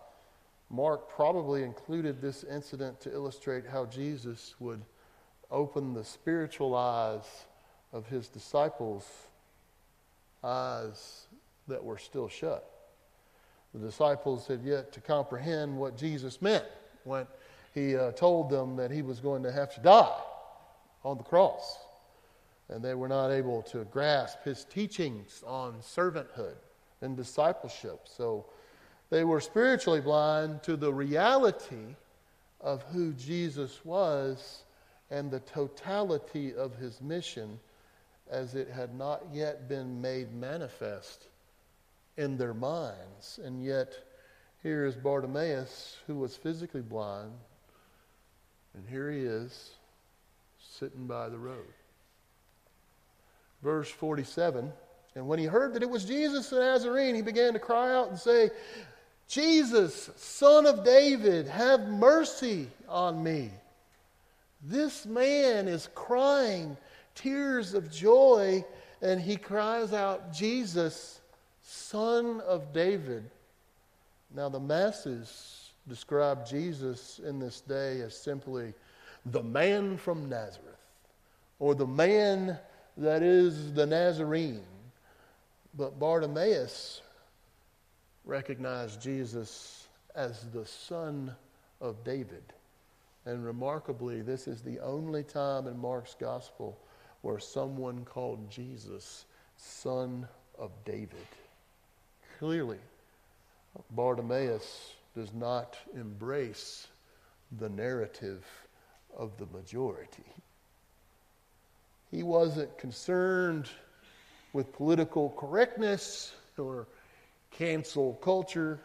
D: Mark probably included this incident to illustrate how Jesus would open the spiritual eyes of his disciples' eyes that were still shut. The disciples had yet to comprehend what Jesus meant when he uh, told them that he was going to have to die on the cross. And they were not able to grasp his teachings on servanthood and discipleship. So they were spiritually blind to the reality of who Jesus was and the totality of his mission as it had not yet been made manifest in their minds. And yet, here is Bartimaeus, who was physically blind, and here he is sitting by the road. Verse 47 And when he heard that it was Jesus the Nazarene, he began to cry out and say, Jesus, son of David, have mercy on me. This man is crying tears of joy, and he cries out, Jesus, son of David. Now, the masses describe Jesus in this day as simply the man from Nazareth, or the man that is the Nazarene. But Bartimaeus recognized Jesus as the son of David. And remarkably, this is the only time in Mark's gospel where someone called Jesus son of David. Clearly, Bartimaeus does not embrace the narrative of the majority. He wasn't concerned with political correctness or cancel culture.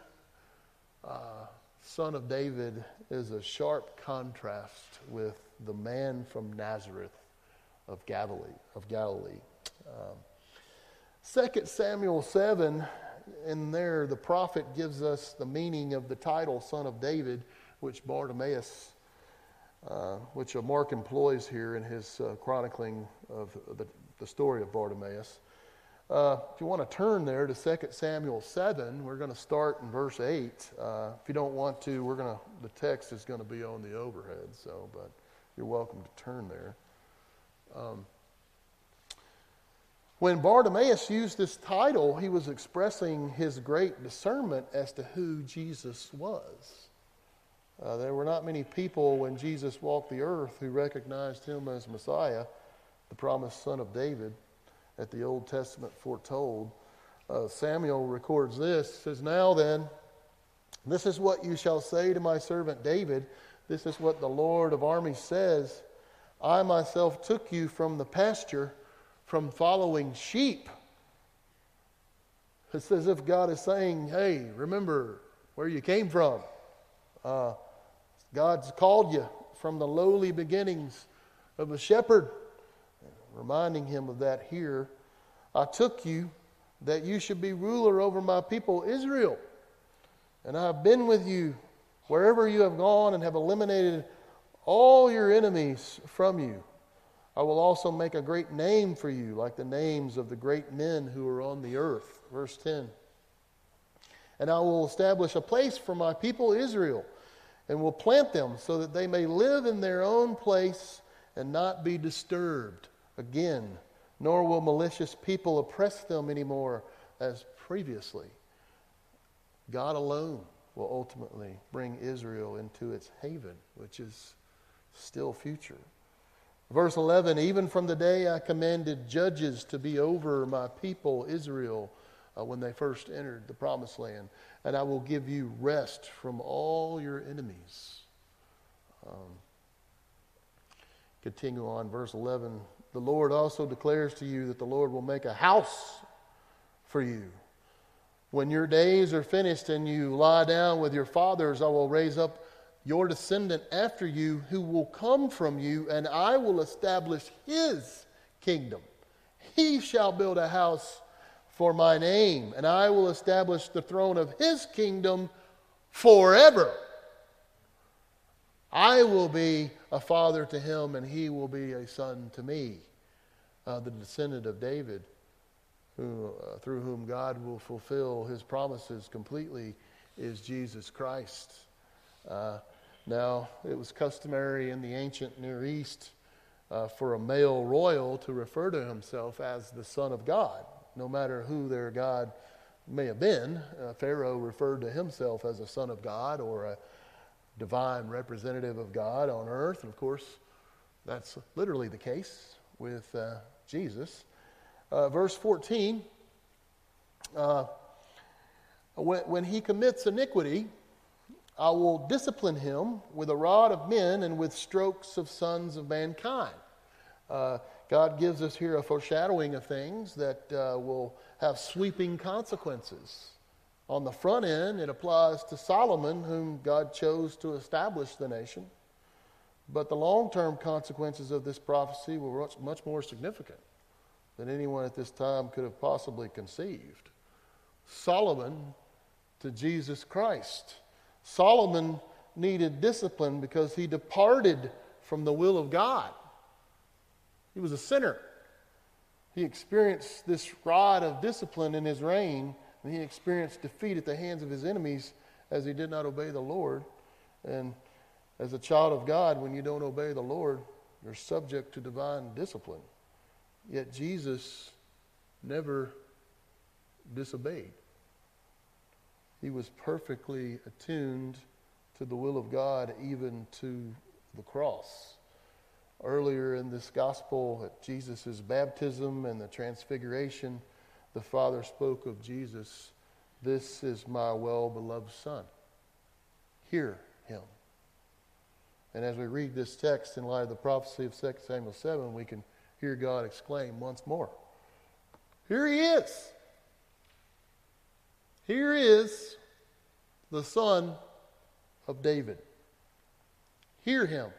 D: Uh, son of David is a sharp contrast with the man from Nazareth of Galilee. Of Galilee. Um, 2 Samuel 7, in there, the prophet gives us the meaning of the title Son of David, which Bartimaeus, uh, which Mark employs here in his uh, chronicling of the, the story of Bartimaeus. Uh, if you want to turn there to 2 Samuel 7, we're going to start in verse 8. Uh, if you don't want to, we're going to, the text is going to be on the overhead, so, but you're welcome to turn there. Um, when Bartimaeus used this title, he was expressing his great discernment as to who Jesus was. Uh, there were not many people when Jesus walked the earth who recognized him as Messiah, the promised son of David that the Old Testament foretold. Uh, Samuel records this says, Now then, this is what you shall say to my servant David. This is what the Lord of armies says I myself took you from the pasture, from following sheep. It's as if God is saying, Hey, remember where you came from. Uh, God's called you from the lowly beginnings of a shepherd reminding him of that here. I took you that you should be ruler over my people Israel. And I have been with you wherever you have gone and have eliminated all your enemies from you. I will also make a great name for you, like the names of the great men who are on the earth. Verse 10. And I will establish a place for my people Israel, and will plant them so that they may live in their own place and not be disturbed again, nor will malicious people oppress them anymore as previously. God alone will ultimately bring Israel into its haven, which is still future. Verse 11 Even from the day I commanded judges to be over my people Israel uh, when they first entered the promised land, and I will give you rest from all your enemies. Um, continue on, verse 11. The Lord also declares to you that the Lord will make a house for you. When your days are finished and you lie down with your fathers, I will raise up your descendant after you who will come from you, and I will establish his kingdom. He shall build a house for my name, and I will establish the throne of his kingdom forever. I will be a father to him, and he will be a son to me, uh, the descendant of David, who, uh, through whom God will fulfill his promises completely, is Jesus Christ. Uh, now, it was customary in the ancient Near East uh, for a male royal to refer to himself as the Son of God, no matter who their God may have been. Uh, Pharaoh referred to himself as a Son of God or a divine representative of God on earth. And of course, that's literally the case with uh, Jesus. Uh, verse 14 uh, when, when he commits iniquity, I will discipline him with a rod of men and with strokes of sons of mankind. Uh, God gives us here a foreshadowing of things that uh, will have sweeping consequences. On the front end, it applies to Solomon, whom God chose to establish the nation. But the long term consequences of this prophecy were much, much more significant than anyone at this time could have possibly conceived. Solomon to Jesus Christ. Solomon needed discipline because he departed from the will of God. He was a sinner. He experienced this rod of discipline in his reign, and he experienced defeat at the hands of his enemies as he did not obey the Lord. And as a child of God, when you don't obey the Lord, you're subject to divine discipline. Yet Jesus never disobeyed. He was perfectly attuned to the will of God, even to the cross. Earlier in this gospel, at Jesus' baptism and the transfiguration, the Father spoke of Jesus This is my well beloved Son. Hear him. And as we read this text in light of the prophecy of 2 Samuel 7, we can hear God exclaim once more Here he is. Here is the son of David. Hear him.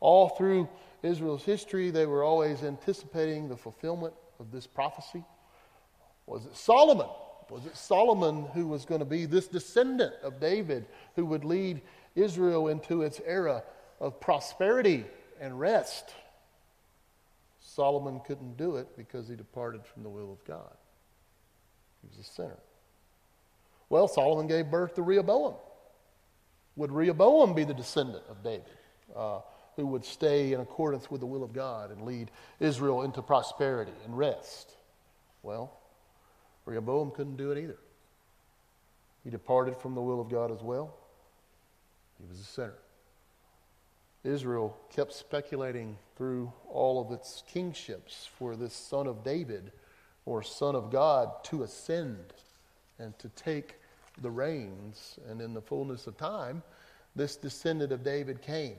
D: All through Israel's history, they were always anticipating the fulfillment of this prophecy. Was it Solomon? Was it Solomon who was going to be this descendant of David who would lead Israel into its era of prosperity and rest? Solomon couldn't do it because he departed from the will of God. He was a sinner. Well, Solomon gave birth to Rehoboam. Would Rehoboam be the descendant of David uh, who would stay in accordance with the will of God and lead Israel into prosperity and rest? Well, Rehoboam couldn't do it either. He departed from the will of God as well. He was a sinner. Israel kept speculating through all of its kingships for this son of David or Son of God to ascend and to take the reins. And in the fullness of time, this descendant of David came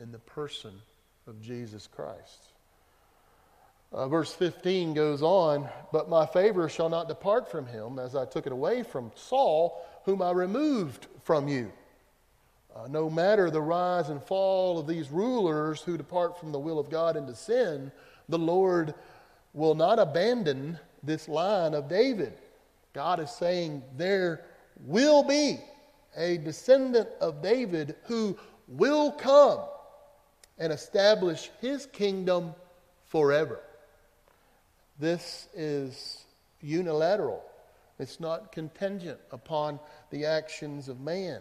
D: in the person of Jesus Christ. Uh, verse 15 goes on, But my favor shall not depart from him, as I took it away from Saul, whom I removed from you. Uh, no matter the rise and fall of these rulers who depart from the will of God into sin, the Lord will not abandon this line of David. God is saying there will be a descendant of David who will come and establish his kingdom forever. This is unilateral. It's not contingent upon the actions of man.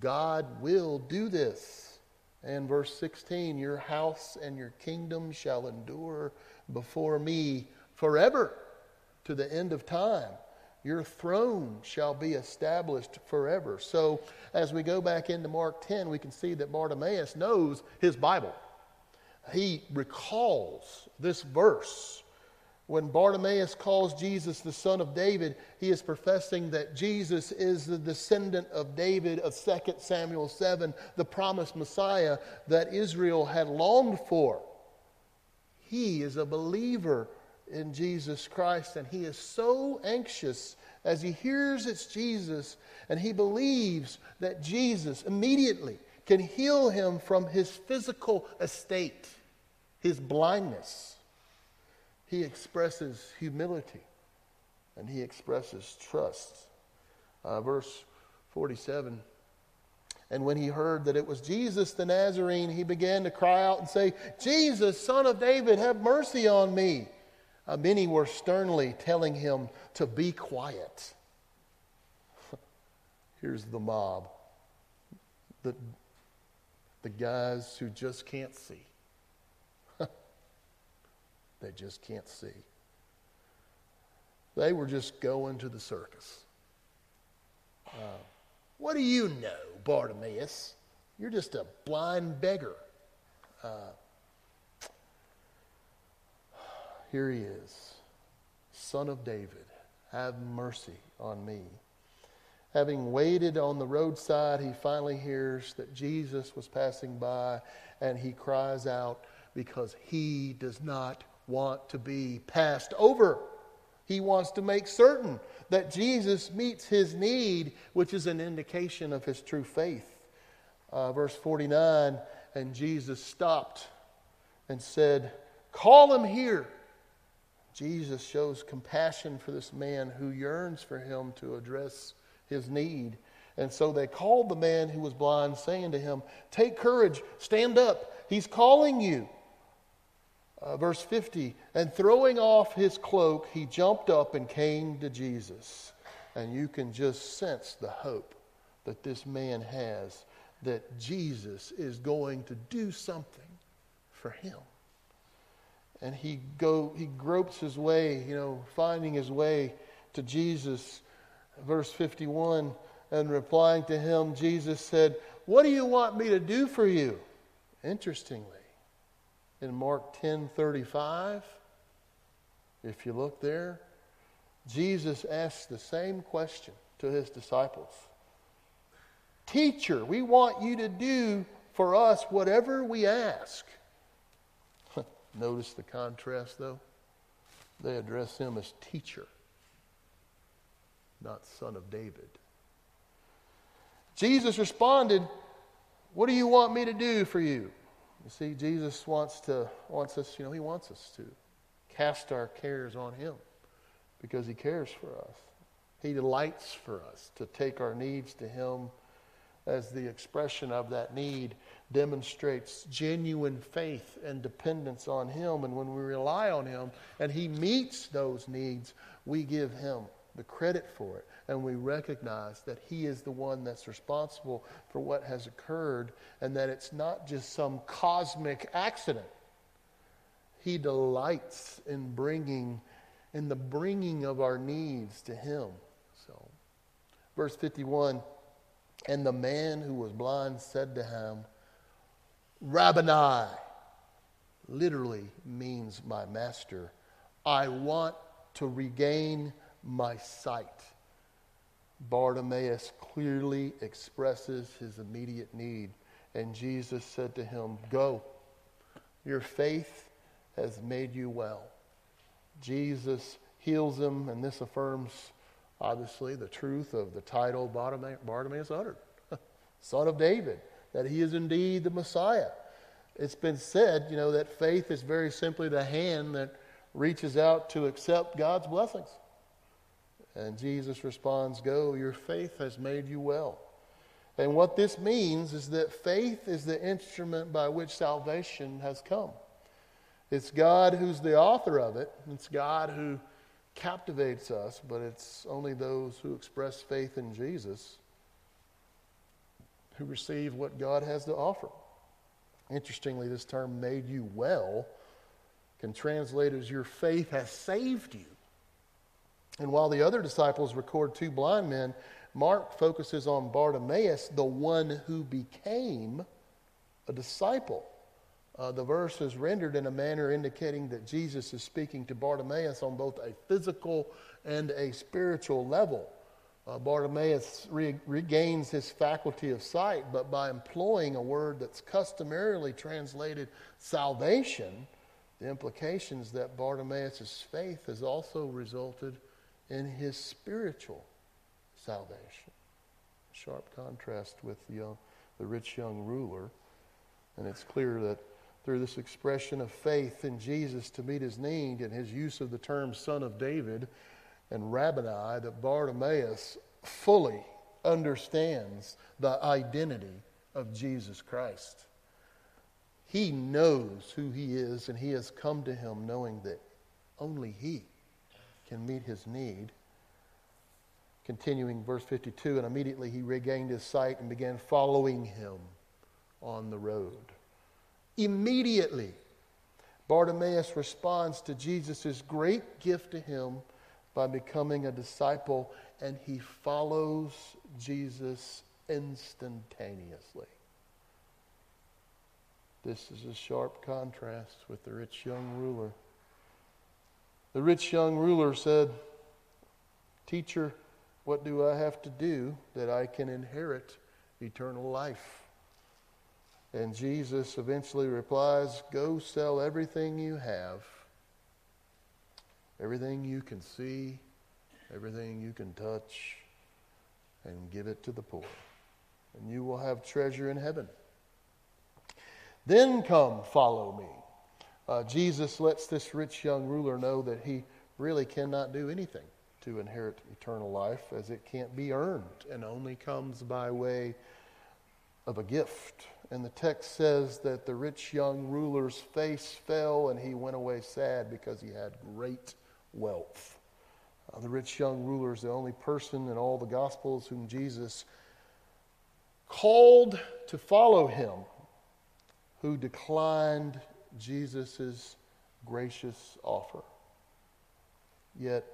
D: God will do this. And verse 16, your house and your kingdom shall endure before me forever to the end of time. Your throne shall be established forever. So, as we go back into Mark 10, we can see that Bartimaeus knows his Bible. He recalls this verse. When Bartimaeus calls Jesus the son of David, he is professing that Jesus is the descendant of David of 2 Samuel 7, the promised Messiah that Israel had longed for. He is a believer in Jesus Christ, and he is so anxious as he hears it's Jesus and he believes that Jesus immediately can heal him from his physical estate, his blindness. He expresses humility and he expresses trust. Uh, verse 47 And when he heard that it was Jesus the Nazarene, he began to cry out and say, Jesus, son of David, have mercy on me. Uh, many were sternly telling him to be quiet. <laughs> Here's the mob the, the guys who just can't see. <laughs> they just can't see. They were just going to the circus. Uh, what do you know, Bartimaeus? You're just a blind beggar. Uh, here he is, son of David. Have mercy on me. Having waited on the roadside, he finally hears that Jesus was passing by and he cries out because he does not want to be passed over. He wants to make certain that Jesus meets his need, which is an indication of his true faith. Uh, verse 49 And Jesus stopped and said, Call him here. Jesus shows compassion for this man who yearns for him to address his need. And so they called the man who was blind, saying to him, Take courage, stand up, he's calling you. Uh, verse 50 And throwing off his cloak, he jumped up and came to Jesus. And you can just sense the hope that this man has that Jesus is going to do something for him and he go he gropes his way, you know, finding his way to Jesus. Verse 51 and replying to him, Jesus said, "What do you want me to do for you?" Interestingly, in Mark 10:35, if you look there, Jesus asks the same question to his disciples. Teacher, we want you to do for us whatever we ask. <laughs> Notice the contrast, though. They address him as teacher, not son of David. Jesus responded, What do you want me to do for you? You see, Jesus wants to wants us, you know, he wants us to cast our cares on him because he cares for us. He delights for us to take our needs to him as the expression of that need demonstrates genuine faith and dependence on Him. And when we rely on Him and He meets those needs, we give Him the credit for it. And we recognize that He is the one that's responsible for what has occurred and that it's not just some cosmic accident. He delights in bringing, in the bringing of our needs to Him. So, verse 51 And the man who was blind said to him, Rabboni literally means my master. I want to regain my sight. Bartimaeus clearly expresses his immediate need. And Jesus said to him, Go, your faith has made you well. Jesus heals him, and this affirms, obviously, the truth of the title Bartimaeus uttered <laughs> Son of David that he is indeed the Messiah. It's been said, you know, that faith is very simply the hand that reaches out to accept God's blessings. And Jesus responds, Go, your faith has made you well. And what this means is that faith is the instrument by which salvation has come. It's God who's the author of it, it's God who captivates us, but it's only those who express faith in Jesus who receive what God has to offer. Interestingly, this term made you well can translate as your faith has saved you. And while the other disciples record two blind men, Mark focuses on Bartimaeus, the one who became a disciple. Uh, the verse is rendered in a manner indicating that Jesus is speaking to Bartimaeus on both a physical and a spiritual level. Uh, Bartimaeus re- regains his faculty of sight, but by employing a word that's customarily translated salvation, the implications that Bartimaeus' faith has also resulted in his spiritual salvation. Sharp contrast with the, young, the rich young ruler. And it's clear that through this expression of faith in Jesus to meet his need and his use of the term son of David and Rabboni, that Bartimaeus fully understands the identity of Jesus Christ. He knows who he is, and he has come to him knowing that only he can meet his need. Continuing verse 52, and immediately he regained his sight and began following him on the road. Immediately, Bartimaeus responds to Jesus' great gift to him by becoming a disciple, and he follows Jesus instantaneously. This is a sharp contrast with the rich young ruler. The rich young ruler said, Teacher, what do I have to do that I can inherit eternal life? And Jesus eventually replies, Go sell everything you have, everything you can see, everything you can touch, and give it to the poor. And you will have treasure in heaven. Then come, follow me. Uh, Jesus lets this rich young ruler know that he really cannot do anything to inherit eternal life, as it can't be earned and only comes by way of a gift. And the text says that the rich young ruler's face fell and he went away sad because he had great wealth. Uh, the rich young ruler is the only person in all the Gospels whom Jesus called to follow him who declined Jesus' gracious offer. Yet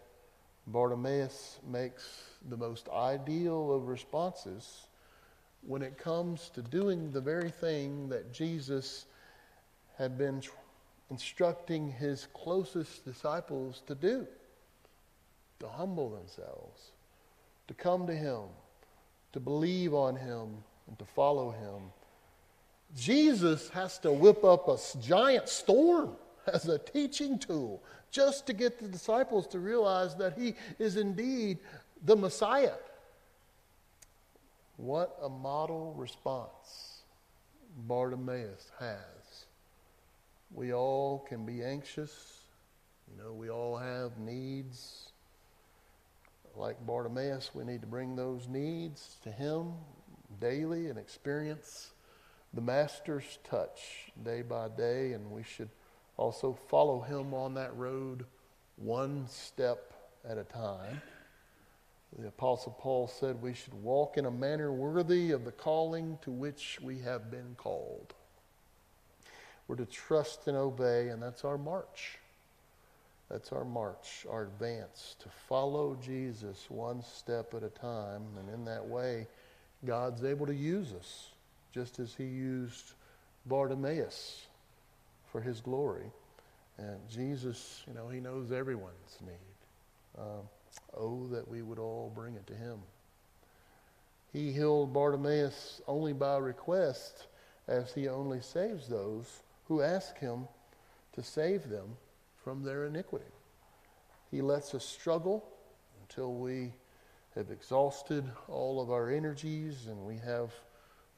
D: Bartimaeus makes the most ideal of responses when it comes to doing the very thing that Jesus had been instructing his closest disciples to do to humble themselves, to come to him, to believe on him, and to follow him Jesus has to whip up a giant storm <laughs> as a teaching tool just to get the disciples to realize that he is indeed the Messiah. What a model response Bartimaeus has. We all can be anxious. You know, we all have needs. Like Bartimaeus, we need to bring those needs to him daily and experience the Master's touch day by day, and we should also follow him on that road one step at a time. The Apostle Paul said we should walk in a manner worthy of the calling to which we have been called. We're to trust and obey, and that's our march. That's our march, our advance, to follow Jesus one step at a time. And in that way, God's able to use us just as he used Bartimaeus for his glory. And Jesus, you know, he knows everyone's need. Um, oh, that we would all bring it to him. He healed Bartimaeus only by request, as he only saves those who ask him to save them from their iniquity. He lets us struggle until we have exhausted all of our energies and we have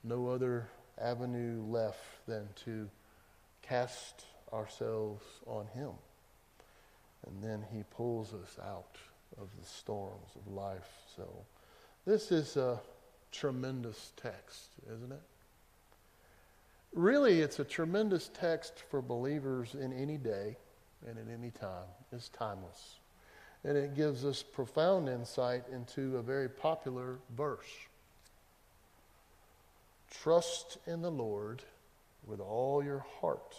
D: no other avenue left than to cast ourselves on Him. And then He pulls us out of the storms of life. So, this is a tremendous text, isn't it? Really, it's a tremendous text for believers in any day and at any time. It's timeless. And it gives us profound insight into a very popular verse. Trust in the Lord with all your heart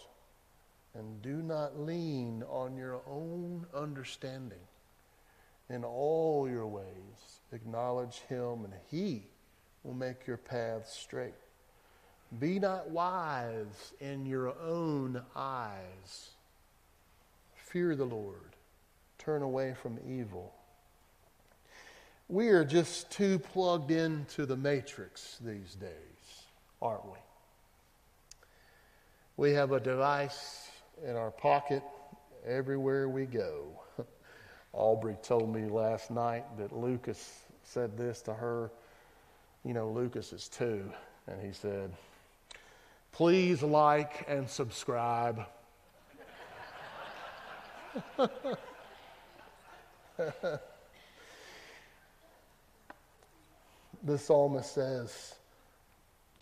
D: and do not lean on your own understanding. in all your ways. Acknowledge him, and he will make your paths straight. Be not wise in your own eyes. Fear the Lord. Turn away from evil. We are just too plugged into the matrix these days, aren't we? We have a device in our pocket everywhere we go. <laughs> Aubrey told me last night that Lucas said this to her. You know, Lucas is two, and he said, Please like and subscribe. <laughs> the psalmist says,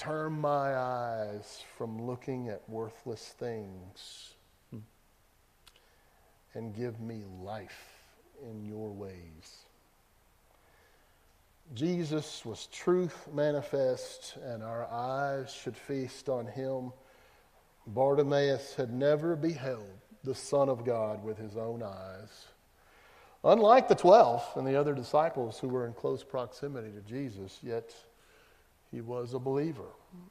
D: Turn my eyes from looking at worthless things and give me life in your ways. Jesus was truth manifest, and our eyes should feast on him. Bartimaeus had never beheld the Son of God with his own eyes. Unlike the twelve and the other disciples who were in close proximity to Jesus, yet he was a believer.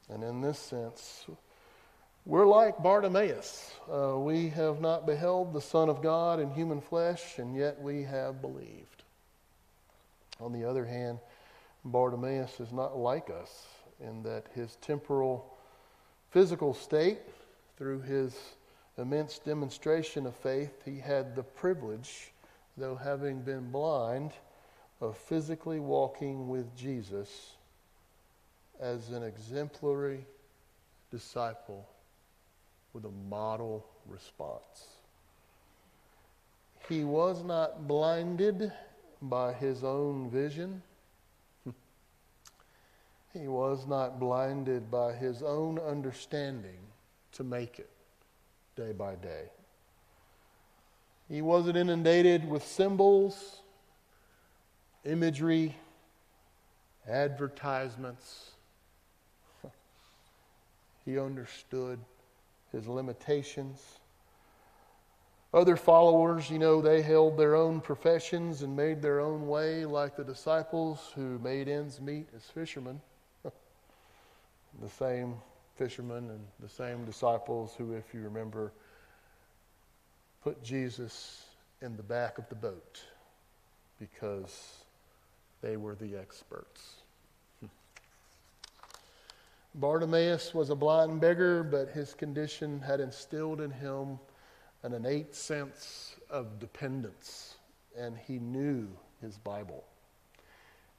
D: And in this sense, we're like Bartimaeus. Uh, we have not beheld the Son of God in human flesh, and yet we have believed. On the other hand, Bartimaeus is not like us in that his temporal physical state, through his immense demonstration of faith, he had the privilege, though having been blind, of physically walking with Jesus as an exemplary disciple with a model response. He was not blinded by his own vision. <laughs> he was not blinded by his own understanding to make it day by day. He wasn't inundated with symbols, imagery, advertisements. He understood his limitations. Other followers, you know, they held their own professions and made their own way, like the disciples who made ends meet as fishermen. <laughs> the same fishermen and the same disciples who, if you remember, put Jesus in the back of the boat because they were the experts. Bartimaeus was a blind beggar, but his condition had instilled in him an innate sense of dependence, and he knew his Bible.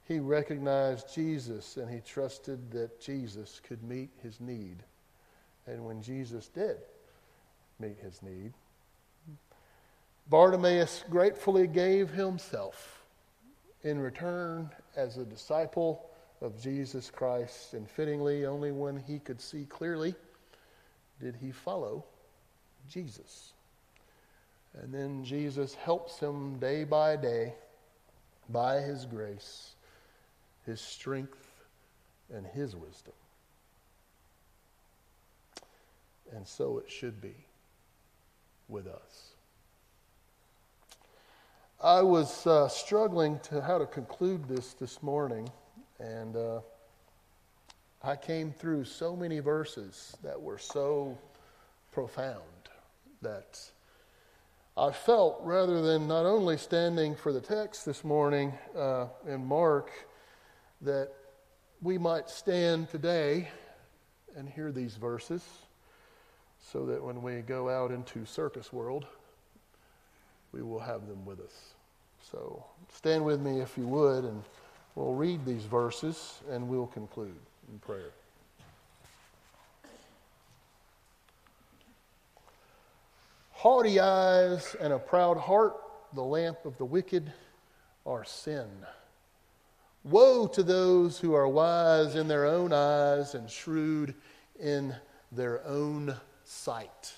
D: He recognized Jesus and he trusted that Jesus could meet his need. And when Jesus did meet his need, Bartimaeus gratefully gave himself in return as a disciple of Jesus Christ, and fittingly, only when he could see clearly did he follow Jesus. And then Jesus helps him day by day by his grace, his strength, and his wisdom. And so it should be with us. I was uh, struggling to how to conclude this this morning. And uh, I came through so many verses that were so profound that I felt rather than not only standing for the text this morning uh, in Mark, that we might stand today and hear these verses so that when we go out into circus world, we will have them with us. So stand with me if you would and We'll read these verses and we'll conclude in prayer. Haughty eyes and a proud heart, the lamp of the wicked, are sin. Woe to those who are wise in their own eyes and shrewd in their own sight.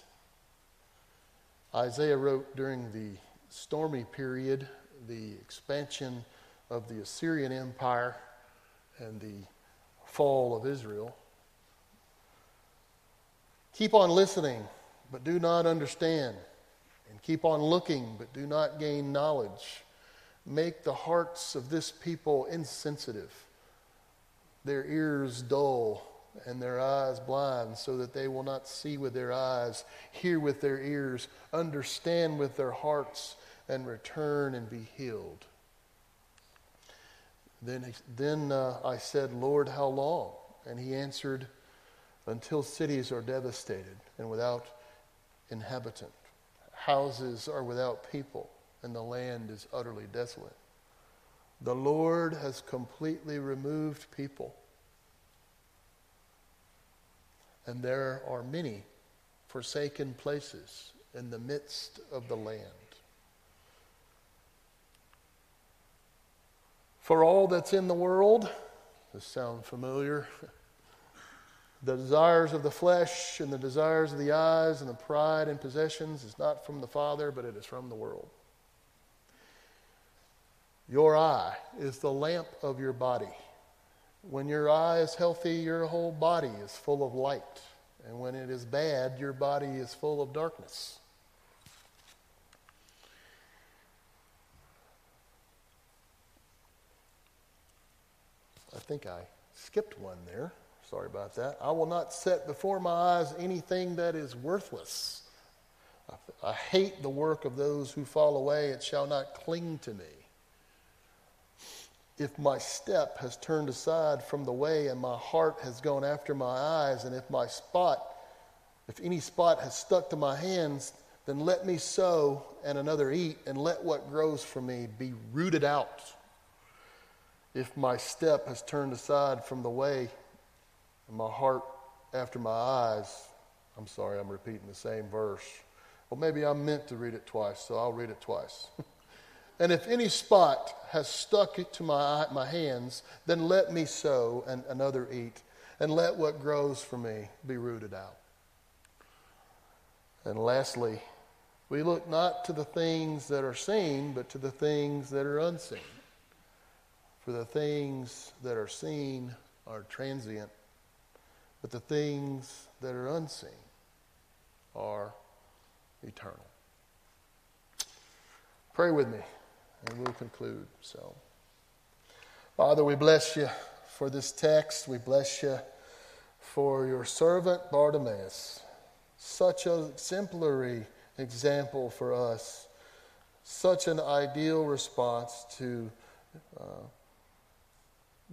D: Isaiah wrote during the stormy period, the expansion of the Assyrian Empire and the fall of Israel. Keep on listening, but do not understand. And keep on looking, but do not gain knowledge. make the hearts of this people insensitive, their ears dull, and their eyes blind, so that they will not see with their eyes, hear with their ears, understand with their hearts, and return and be healed. Then, then uh, I said, Lord, how long? And he answered, Until cities are devastated and without inhabitant, houses are without people, and the land is utterly desolate. The Lord has completely removed people and there are many forsaken places in the midst of the land. For all that's in the world, this sound familiar? The desires of the flesh and the desires of the eyes and the pride and possessions is not from the Father, but it is from the world. Your eye is the lamp of your body. When your eye is healthy, your whole body is full of light. And when it is bad, your body is full of darkness. I think I skipped one there. Sorry about that. I will not set before my eyes anything that is worthless. I, I hate the work of those who fall away. It shall not cling to me if my step has turned aside from the way and my heart has gone after my eyes, and if my spot, if any spot has stuck to my hands, then let me sow and another eat, and let what grows from me be rooted out. If my step has turned aside from the way and my heart after my eyes, I'm sorry, I'm repeating the same verse. Well, maybe I'm meant to read it twice, so I'll read it twice. <laughs> And if any spot has stuck to my, my hands, then let me sow and another eat, and let what grows for me be rooted out. And lastly, we look not to the things that are seen, but to the things that are unseen. For the things that are seen are transient, but the things that are unseen are eternal. Pray with me and we'll conclude. So, Father, we bless you for this text. We bless you for your servant Bartimaeus. Such a exemplary example for us, such an ideal response to uh,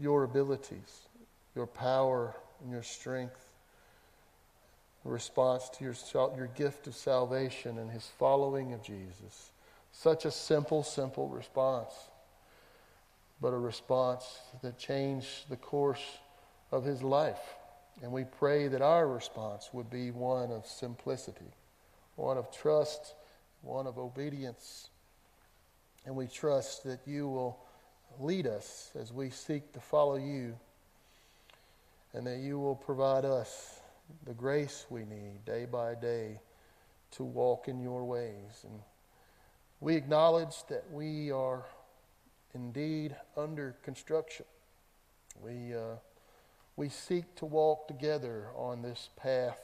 D: your abilities, your power, and your strength. A response to your, your gift of salvation and his following of Jesus. Such a simple, simple response, but a response that changed the course of his life. And we pray that our response would be one of simplicity, one of trust, one of obedience. And we trust that you will lead us as we seek to follow you, and that you will provide us the grace we need day by day to walk in your ways. And we acknowledge that we are indeed under construction. We, uh, we seek to walk together on this path,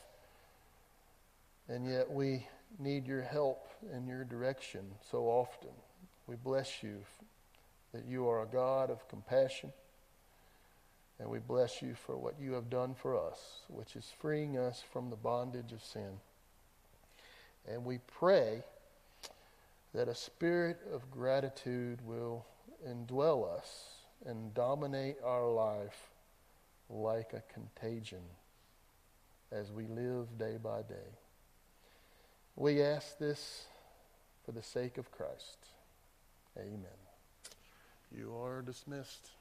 D: and yet we need your help and your direction so often. We bless you that you are a God of compassion, and we bless you for what you have done for us, which is freeing us from the bondage of sin. And we pray that a spirit of gratitude will indwell us and dominate our life like a contagion as we live day by day. We ask this for the sake of Christ. Amen. You are dismissed.